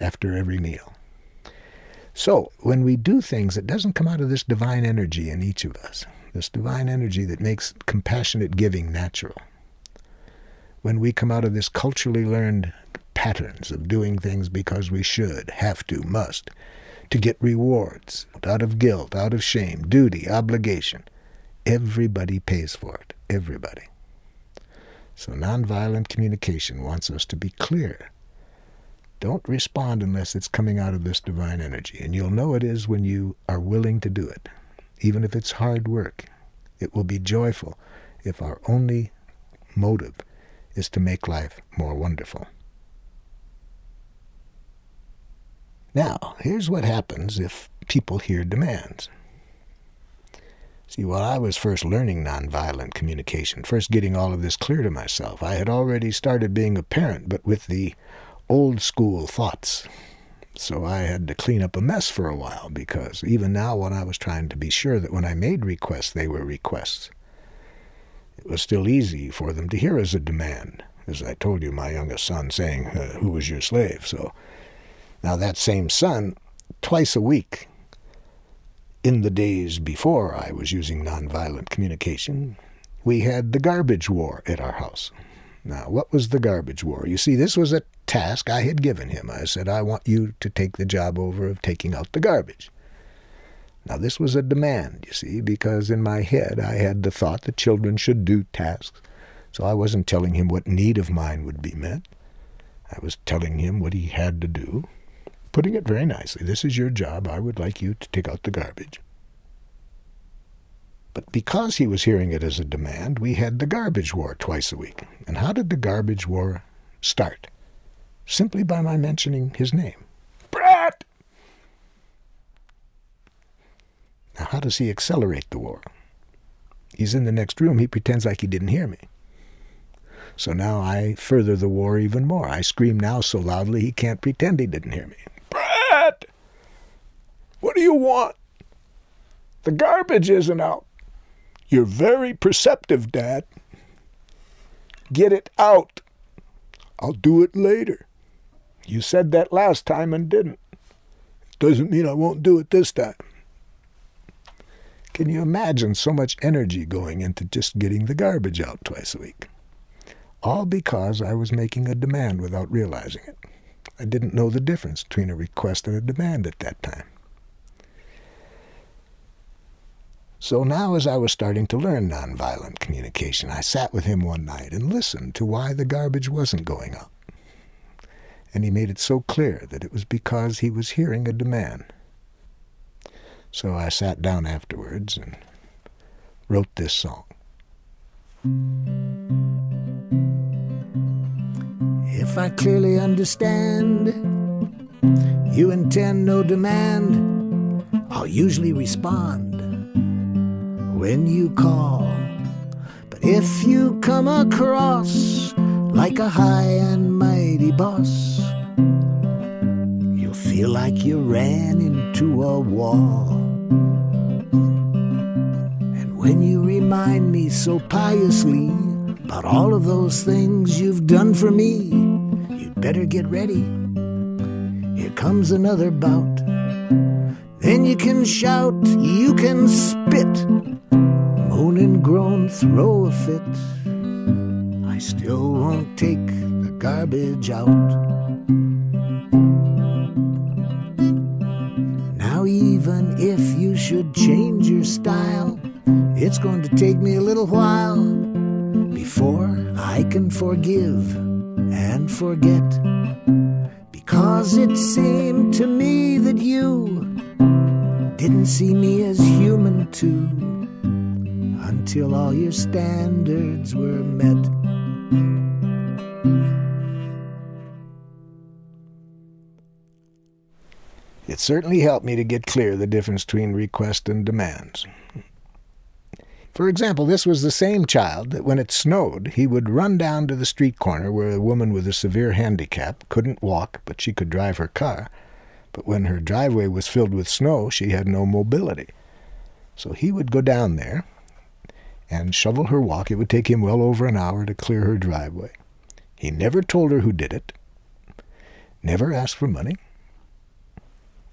after every meal. So, when we do things, it doesn't come out of this divine energy in each of us, this divine energy that makes compassionate giving natural. When we come out of this culturally learned patterns of doing things because we should, have to, must, to get rewards, out of guilt, out of shame, duty, obligation, everybody pays for it. Everybody. So nonviolent communication wants us to be clear. Don't respond unless it's coming out of this divine energy. And you'll know it is when you are willing to do it. Even if it's hard work, it will be joyful if our only motive is to make life more wonderful. Now, here's what happens if people hear demands. See, while I was first learning nonviolent communication, first getting all of this clear to myself, I had already started being a parent, but with the old school thoughts. So I had to clean up a mess for a while because even now, when I was trying to be sure that when I made requests, they were requests, It was still easy for them to hear as a demand, as I told you, my youngest son saying, uh, Who was your slave? So now that same son, twice a week, in the days before I was using nonviolent communication, we had the garbage war at our house. Now, what was the garbage war? You see, this was a task I had given him. I said, I want you to take the job over of taking out the garbage. Now, this was a demand, you see, because in my head I had the thought that children should do tasks. So I wasn't telling him what need of mine would be met. I was telling him what he had to do, putting it very nicely. This is your job. I would like you to take out the garbage. But because he was hearing it as a demand, we had the garbage war twice a week. And how did the garbage war start? Simply by my mentioning his name. Brett! Now, how does he accelerate the war? He's in the next room. He pretends like he didn't hear me. So now I further the war even more. I scream now so loudly he can't pretend he didn't hear me. What do you want? The garbage isn't out. You're very perceptive, Dad. Get it out. I'll do it later. You said that last time and didn't. Doesn't mean I won't do it this time. Can you imagine so much energy going into just getting the garbage out twice a week? All because I was making a demand without realizing it. I didn't know the difference between a request and a demand at that time. So now, as I was starting to learn nonviolent communication, I sat with him one night and listened to why the garbage wasn't going up. And he made it so clear that it was because he was hearing a demand. So I sat down afterwards and wrote this song. If I clearly understand you intend no demand, I'll usually respond when you call. But if you come across like a high and mighty boss, you'll feel like you ran into a wall. And when you remind me so piously about all of those things you've done for me, you'd better get ready. Here comes another bout. Then you can shout, you can spit, moan and groan, throw a fit. I still won't take the garbage out. Now, even if you should change your style, it's going to take me a little while before I can forgive and forget. Because it seemed to me that you didn't see me as human too until all your standards were met. It certainly helped me to get clear the difference between request and demands. For example, this was the same child that when it snowed, he would run down to the street corner where a woman with a severe handicap couldn't walk, but she could drive her car. But when her driveway was filled with snow, she had no mobility. So he would go down there and shovel her walk. It would take him well over an hour to clear her driveway. He never told her who did it, never asked for money.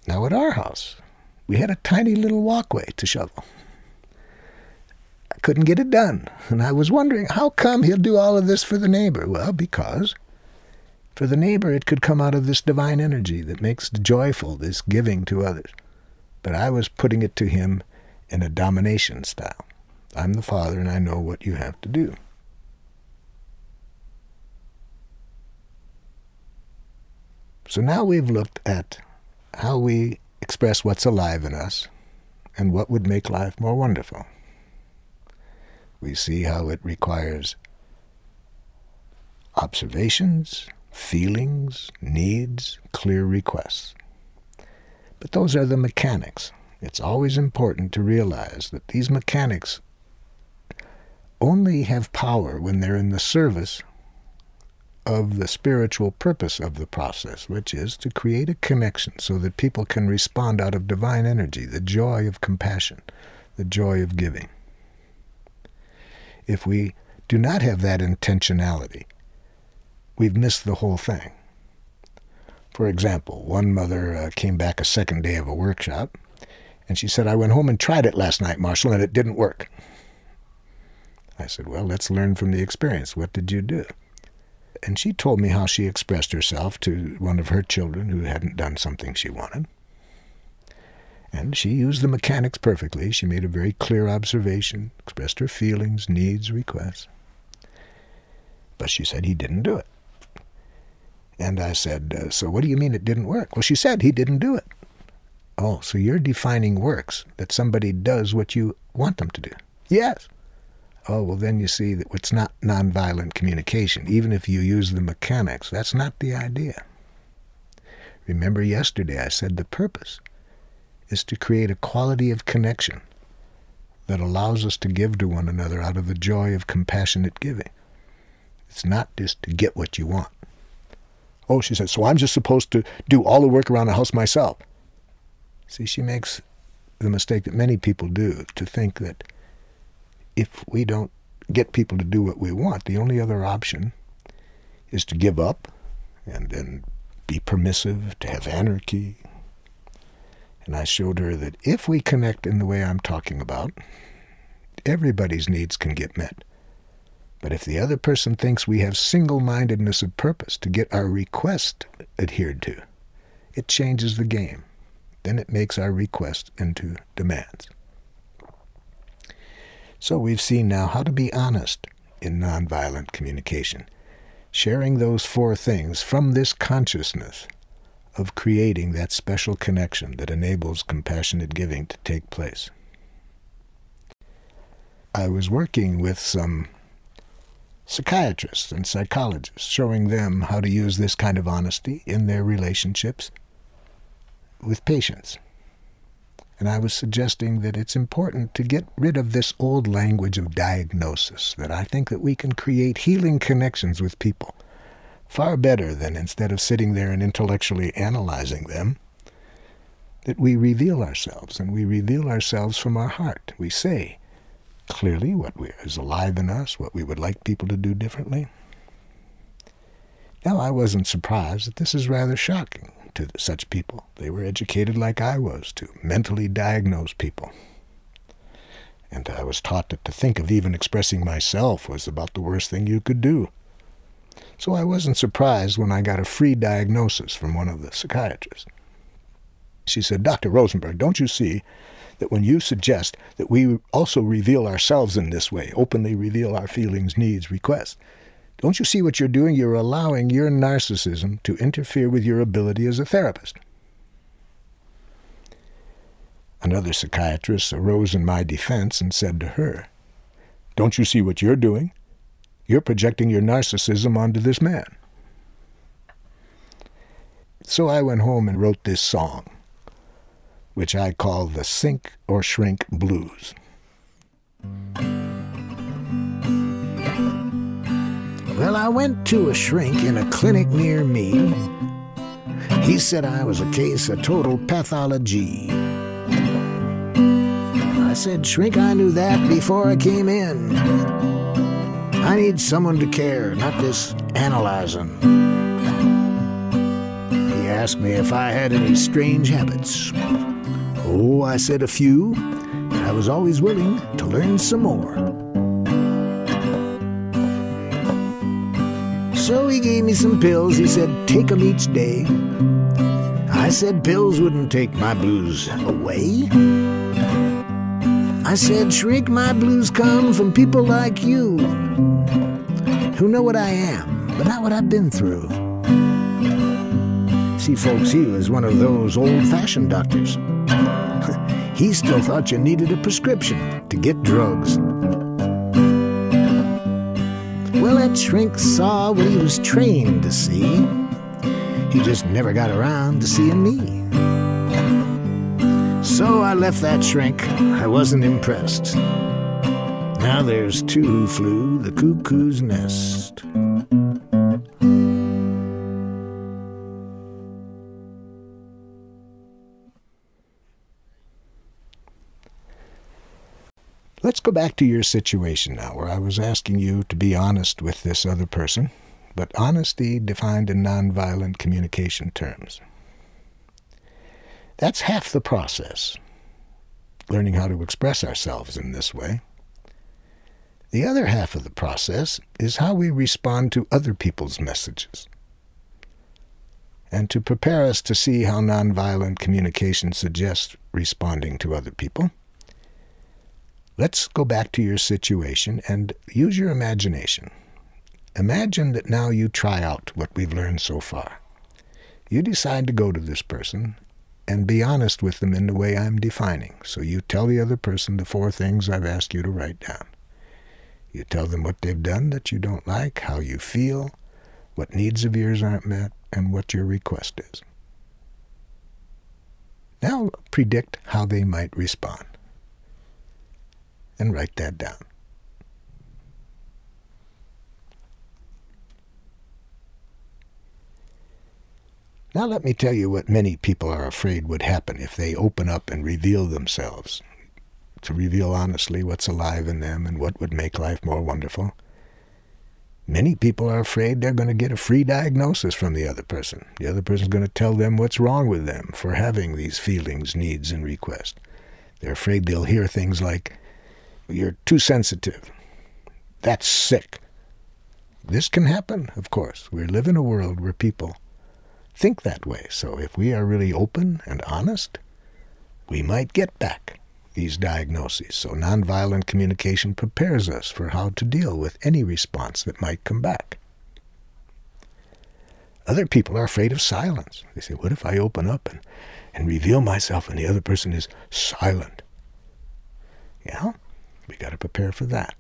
Now, at our house, we had a tiny little walkway to shovel I couldn't get it done. And I was wondering, how come he'll do all of this for the neighbor? Well, because for the neighbor it could come out of this divine energy that makes joyful this giving to others. But I was putting it to him in a domination style. I'm the father and I know what you have to do. So now we've looked at how we express what's alive in us and what would make life more wonderful. We see how it requires observations, feelings, needs, clear requests. But those are the mechanics. It's always important to realize that these mechanics only have power when they're in the service of the spiritual purpose of the process, which is to create a connection so that people can respond out of divine energy, the joy of compassion, the joy of giving. If we do not have that intentionality, we've missed the whole thing. For example, one mother uh, came back a second day of a workshop, and she said, I went home and tried it last night, Marshall, and it didn't work. I said, Well, let's learn from the experience. What did you do? And she told me how she expressed herself to one of her children who hadn't done something she wanted. And she used the mechanics perfectly. She made a very clear observation, expressed her feelings, needs, requests. But she said he didn't do it. And I said, uh, So what do you mean it didn't work? Well, she said he didn't do it. Oh, so you're defining works that somebody does what you want them to do? Yes. Oh, well, then you see that it's not nonviolent communication. Even if you use the mechanics, that's not the idea. Remember yesterday I said the purpose is to create a quality of connection that allows us to give to one another out of the joy of compassionate giving. It's not just to get what you want. Oh, she said, so I'm just supposed to do all the work around the house myself. See, she makes the mistake that many people do to think that if we don't get people to do what we want, the only other option is to give up and then be permissive, to have anarchy. And I showed her that if we connect in the way I'm talking about, everybody's needs can get met. But if the other person thinks we have single mindedness of purpose to get our request adhered to, it changes the game. Then it makes our request into demands. So we've seen now how to be honest in nonviolent communication, sharing those four things from this consciousness of creating that special connection that enables compassionate giving to take place. I was working with some psychiatrists and psychologists, showing them how to use this kind of honesty in their relationships with patients. And I was suggesting that it's important to get rid of this old language of diagnosis, that I think that we can create healing connections with people far better than instead of sitting there and intellectually analyzing them, that we reveal ourselves, and we reveal ourselves from our heart. We say clearly what is alive in us, what we would like people to do differently. Now, I wasn't surprised that this is rather shocking to such people. They were educated like I was to mentally diagnose people. And I was taught that to think of even expressing myself was about the worst thing you could do. So I wasn't surprised when I got a free diagnosis from one of the psychiatrists. She said, Dr. Rosenberg, don't you see that when you suggest that we also reveal ourselves in this way, openly reveal our feelings, needs, requests, don't you see what you're doing? You're allowing your narcissism to interfere with your ability as a therapist. Another psychiatrist arose in my defense and said to her, Don't you see what you're doing? You're projecting your narcissism onto this man. So I went home and wrote this song, which I call the Sink or Shrink Blues. Well, I went to a shrink in a clinic near me. He said I was a case of total pathology. I said, Shrink, I knew that before I came in. I need someone to care, not this analyzing. He asked me if I had any strange habits. Oh, I said a few, I was always willing to learn some more. So he gave me some pills. He said, take 'em each day. I said, pills wouldn't take my blues away. I said, shrink, my blues come from people like you who know what I am, but not what I've been through. See, folks, he was one of those old fashioned doctors. he still thought you needed a prescription to get drugs. That shrink saw what he was trained to see. He just never got around to seeing me. So I left that shrink. I wasn't impressed. Now there's two who flew the cuckoo's nest. Let's go back to your situation now, where I was asking you to be honest with this other person, but honesty defined in nonviolent communication terms. That's half the process, learning how to express ourselves in this way. The other half of the process is how we respond to other people's messages. And to prepare us to see how nonviolent communication suggests responding to other people, let's go back to your situation and use your imagination. Imagine that now you try out what we've learned so far. You decide to go to this person and be honest with them in the way I'm defining. So you tell the other person the four things I've asked you to write down. You tell them what they've done that you don't like, how you feel, what needs of yours aren't met, and what your request is. Now predict how they might respond. And write that down. Now let me tell you what many people are afraid would happen if they open up and reveal themselves, to reveal honestly what's alive in them and what would make life more wonderful. Many people are afraid they're going to get a free diagnosis from the other person. The other person's going to tell them what's wrong with them for having these feelings, needs, and requests. They're afraid they'll hear things like, You're too sensitive. That's sick. This can happen, of course. We live in a world where people think that way. So if we are really open and honest, we might get back these diagnoses. So nonviolent communication prepares us for how to deal with any response that might come back. Other people are afraid of silence. They say, what if I open up and, and reveal myself and the other person is silent? Yeah, we got to prepare for that.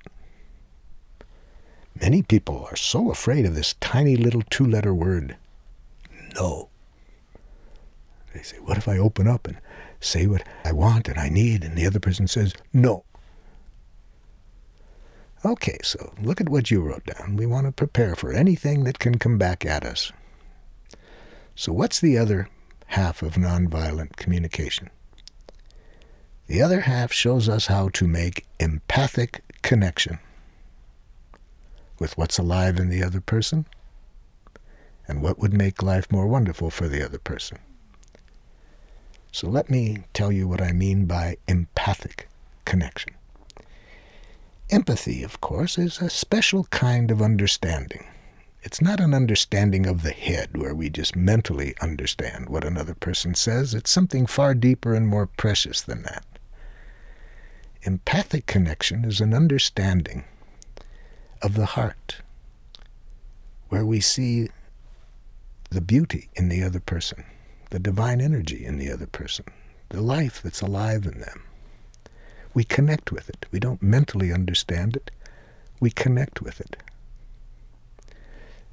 Many people are so afraid of this tiny little two letter word no. They say, What if I open up and say what I want and I need, and the other person says no? Okay, so look at what you wrote down. We want to prepare for anything that can come back at us. So, what's the other half of nonviolent communication? The other half shows us how to make empathic connection with what's alive in the other person and what would make life more wonderful for the other person. So let me tell you what I mean by empathic connection. Empathy, of course, is a special kind of understanding. It's not an understanding of the head where we just mentally understand what another person says. It's something far deeper and more precious than that. Empathic connection is an understanding of the heart, where we see the beauty in the other person, the divine energy in the other person, the life that's alive in them. We connect with it. We don't mentally understand it. We connect with it.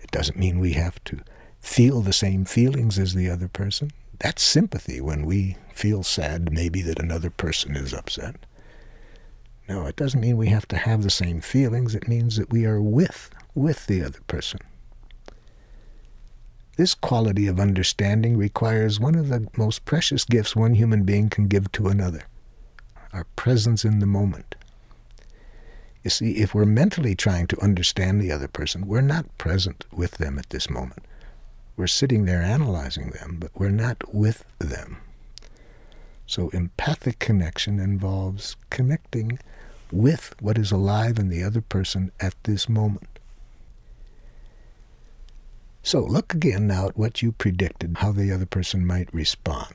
It doesn't mean we have to feel the same feelings as the other person. That's sympathy when we feel sad, maybe that another person is upset. No, it doesn't mean we have to have the same feelings. It means that we are with, with the other person. This quality of understanding requires one of the most precious gifts one human being can give to another our presence in the moment. You see, if we're mentally trying to understand the other person, we're not present with them at this moment. We're sitting there analyzing them, but we're not with them. So empathic connection involves connecting with what is alive in the other person at this moment. So look again now at what you predicted, how the other person might respond.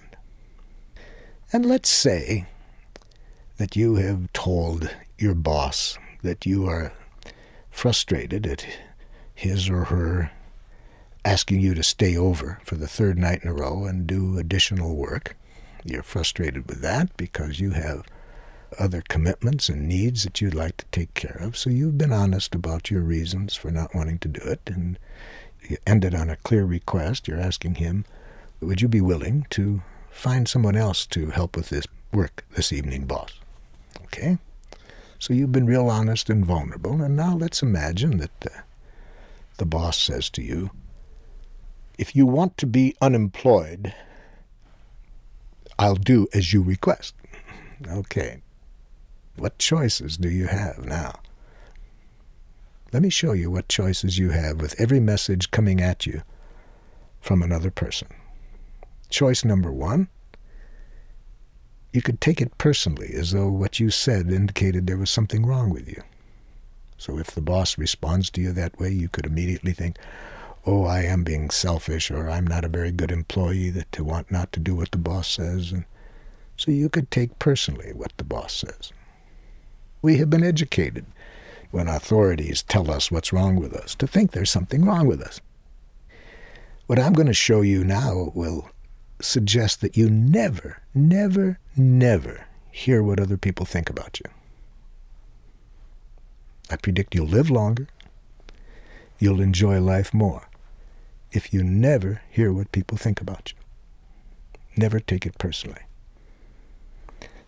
And let's say that you have told your boss that you are frustrated at his or her asking you to stay over for the third night in a row and do additional work. You're frustrated with that because you have other commitments and needs that you'd like to take care of. So you've been honest about your reasons for not wanting to do it, and you ended on a clear request. You're asking him, would you be willing to find someone else to help with this work this evening, boss? Okay? So you've been real honest and vulnerable, and now let's imagine that uh, the boss says to you, if you want to be unemployed, I'll do as you request. Okay. What choices do you have now? Let me show you what choices you have with every message coming at you from another person. Choice number one you could take it personally, as though what you said indicated there was something wrong with you. So if the boss responds to you that way, you could immediately think, oh, I am being selfish, or I'm not a very good employee that to want not to do what the boss says. And so you could take personally what the boss says. We have been educated when authorities tell us what's wrong with us to think there's something wrong with us. What I'm going to show you now will suggest that you never, never, never hear what other people think about you. I predict you'll live longer, you'll enjoy life more if you never hear what people think about you. Never take it personally.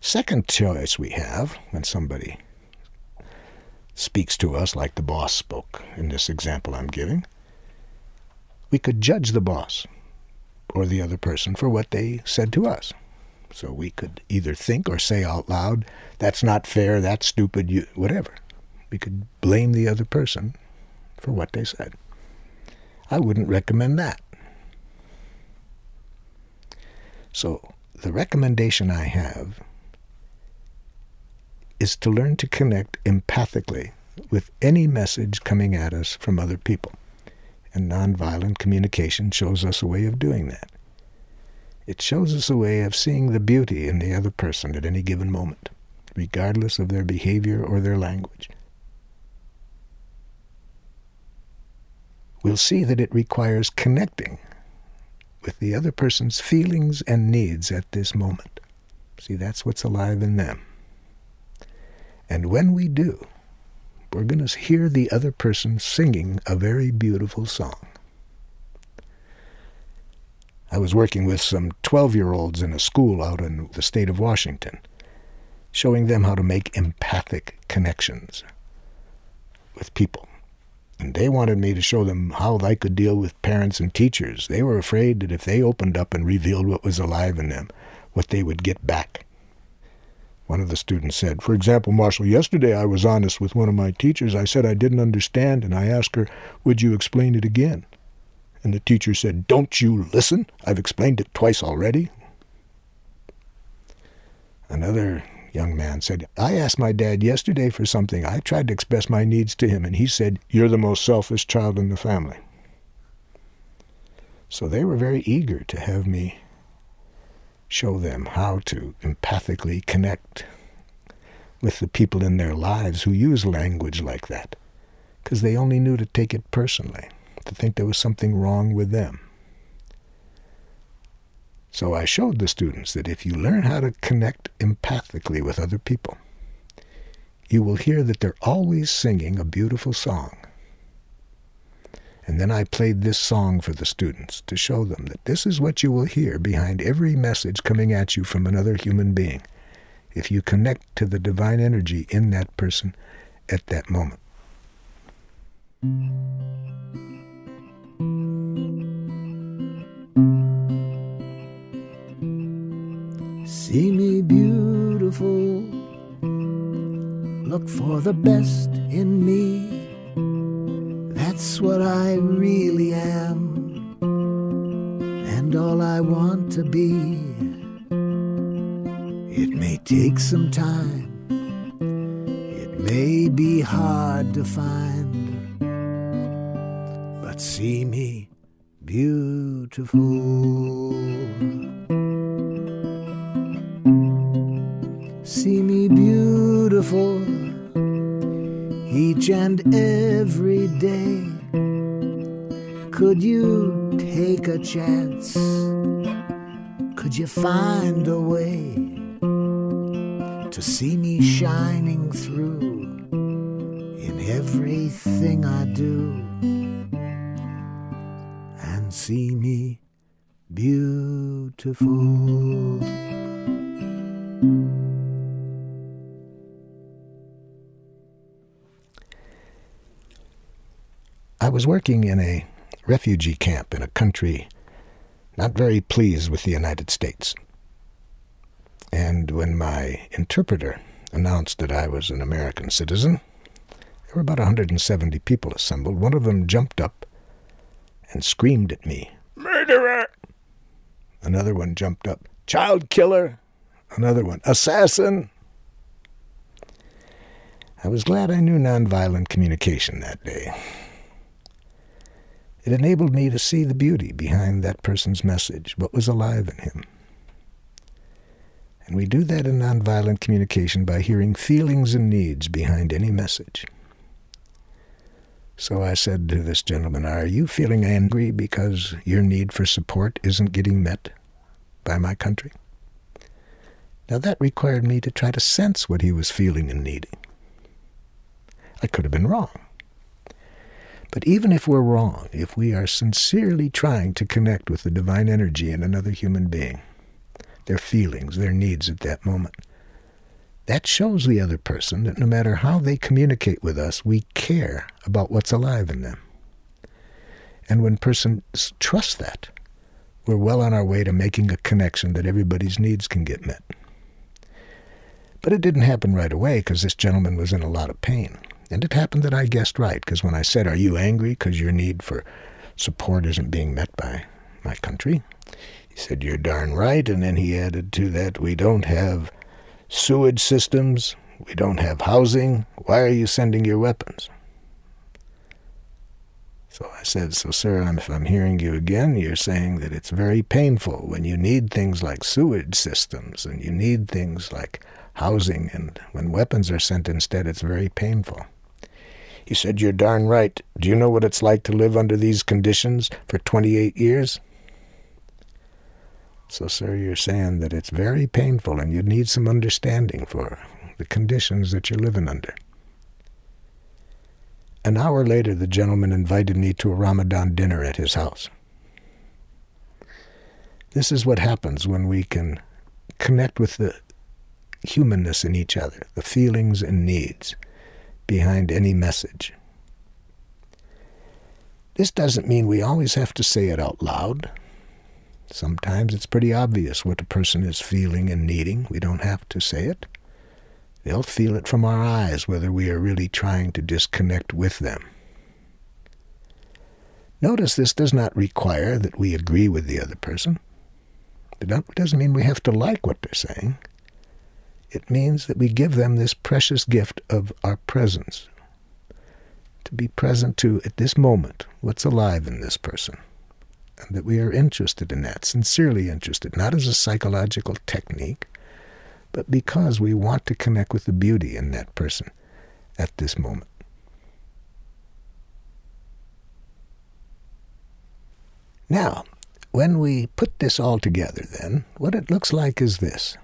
Second choice we have when somebody speaks to us like the boss spoke in this example I'm giving, we could judge the boss or the other person for what they said to us. So we could either think or say out loud, that's not fair, that's stupid, you, whatever. We could blame the other person for what they said. I wouldn't recommend that. So the recommendation I have is to learn to connect empathically with any message coming at us from other people and nonviolent communication shows us a way of doing that. It shows us a way of seeing the beauty in the other person at any given moment, regardless of their behavior or their language. We'll see that it requires connecting with the other person's feelings and needs at this moment. See, that's what's alive in them. And when we do, we're going to hear the other person singing a very beautiful song. I was working with some 12 year olds in a school out in the state of Washington, showing them how to make empathic connections with people. And they wanted me to show them how they could deal with parents and teachers. They were afraid that if they opened up and revealed what was alive in them, what they would get back. One of the students said, For example, Marshall, yesterday I was honest with one of my teachers. I said I didn't understand, and I asked her, Would you explain it again? And the teacher said, Don't you listen? I've explained it twice already. Another young man said, I asked my dad yesterday for something. I tried to express my needs to him, and he said, You're the most selfish child in the family. So they were very eager to have me show them how to empathically connect with the people in their lives who use language like that, because they only knew to take it personally, to think there was something wrong with them. So I showed the students that if you learn how to connect empathically with other people, you will hear that they're always singing a beautiful song and then I played this song for the students to show them that this is what you will hear behind every message coming at you from another human being if you connect to the divine energy in that person at that moment. See me beautiful, look for the best in me that's what I really am, and all I want to be. It may take some time, it may be hard to find, but see me beautiful. See me beautiful each and every day. Could you take a chance? Could you find a way to see me shining through in everything I do and see me beautiful? I was working in a refugee camp in a country not very pleased with the United States. And when my interpreter announced that I was an American citizen, there were about 170 people assembled. One of them jumped up and screamed at me, Murderer! Another one jumped up, Child killer! Another one, Assassin! I was glad I knew nonviolent communication that day. It enabled me to see the beauty behind that person's message, what was alive in him. And we do that in nonviolent communication by hearing feelings and needs behind any message. So I said to this gentleman, Are you feeling angry because your need for support isn't getting met by my country? Now that required me to try to sense what he was feeling and needing. I could have been wrong. But even if we're wrong, if we are sincerely trying to connect with the divine energy in another human being, their feelings, their needs at that moment, that shows the other person that no matter how they communicate with us, we care about what's alive in them. And when persons trust that, we're well on our way to making a connection that everybody's needs can get met. But it didn't happen right away because this gentleman was in a lot of pain. And it happened that I guessed right, because when I said, Are you angry because your need for support isn't being met by my country? He said, You're darn right. And then he added to that, We don't have sewage systems, we don't have housing. Why are you sending your weapons? So I said, So, sir, if I'm hearing you again, you're saying that it's very painful when you need things like sewage systems and you need things like housing, and when weapons are sent instead, it's very painful. He said, You're darn right. Do you know what it's like to live under these conditions for 28 years? So, sir, you're saying that it's very painful and you need some understanding for the conditions that you're living under. An hour later, the gentleman invited me to a Ramadan dinner at his house. This is what happens when we can connect with the humanness in each other, the feelings and needs behind any message. This doesn't mean we always have to say it out loud. Sometimes it's pretty obvious what a person is feeling and needing. We don't have to say it. They'll feel it from our eyes whether we are really trying to disconnect with them. Notice this does not require that we agree with the other person. It doesn't mean we have to like what they're saying. It means that we give them this precious gift of our presence. To be present to, at this moment, what's alive in this person. And that we are interested in that, sincerely interested, not as a psychological technique, but because we want to connect with the beauty in that person at this moment. Now, when we put this all together, then, what it looks like is this.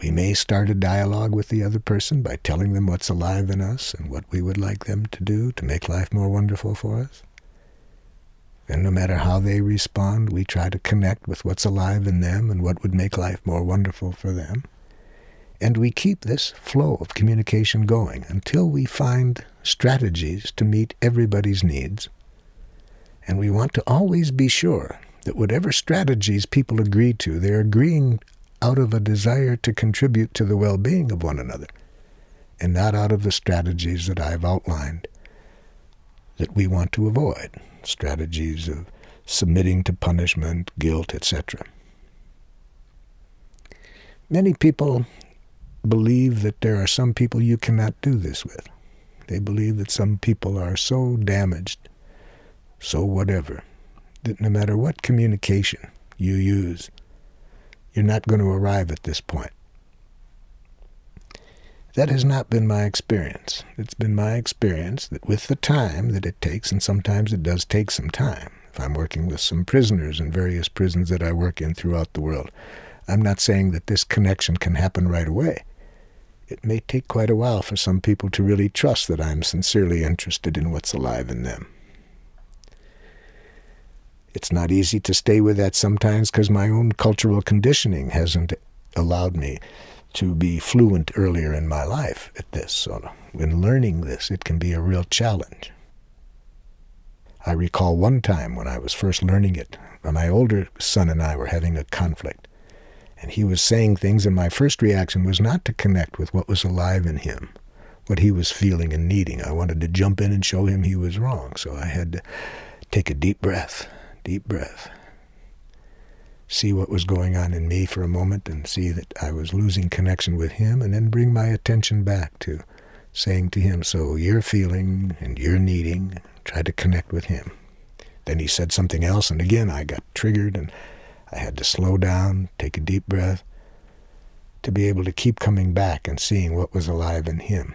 We may start a dialogue with the other person by telling them what's alive in us and what we would like them to do to make life more wonderful for us. And no matter how they respond, we try to connect with what's alive in them and what would make life more wonderful for them. And we keep this flow of communication going until we find strategies to meet everybody's needs. And we want to always be sure that whatever strategies people agree to, they're agreeing out of a desire to contribute to the well being of one another, and not out of the strategies that I've outlined that we want to avoid strategies of submitting to punishment, guilt, etc. Many people believe that there are some people you cannot do this with. They believe that some people are so damaged, so whatever, that no matter what communication you use, you're not going to arrive at this point. That has not been my experience. It's been my experience that with the time that it takes, and sometimes it does take some time, if I'm working with some prisoners in various prisons that I work in throughout the world, I'm not saying that this connection can happen right away. It may take quite a while for some people to really trust that I'm sincerely interested in what's alive in them. It's not easy to stay with that sometimes because my own cultural conditioning hasn't allowed me to be fluent earlier in my life at this. So in learning this, it can be a real challenge. I recall one time when I was first learning it, my older son and I were having a conflict. And he was saying things, and my first reaction was not to connect with what was alive in him, what he was feeling and needing. I wanted to jump in and show him he was wrong. So I had to take a deep breath, deep breath, see what was going on in me for a moment and see that I was losing connection with him, and then bring my attention back to saying to him, So you're feeling and you're needing, try to connect with him. Then he said something else, and again I got triggered, and I had to slow down, take a deep breath, to be able to keep coming back and seeing what was alive in him.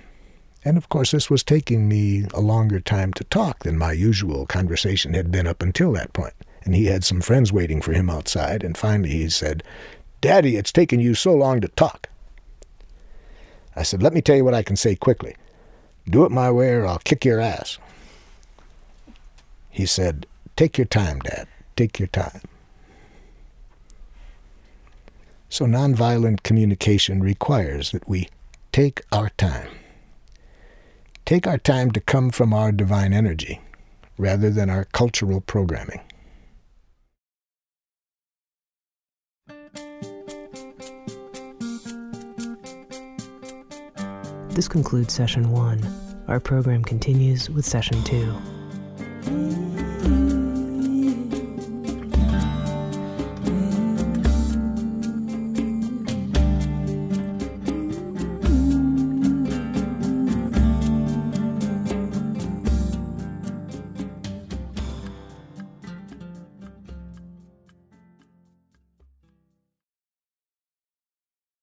And of course, this was taking me a longer time to talk than my usual conversation had been up until that point. And he had some friends waiting for him outside, and finally he said, Daddy, it's taken you so long to talk. I said, Let me tell you what I can say quickly. Do it my way or I'll kick your ass. He said, Take your time, Dad. Take your time. So, nonviolent communication requires that we take our time. Take our time to come from our divine energy rather than our cultural programming. This concludes session one. Our program continues with session two.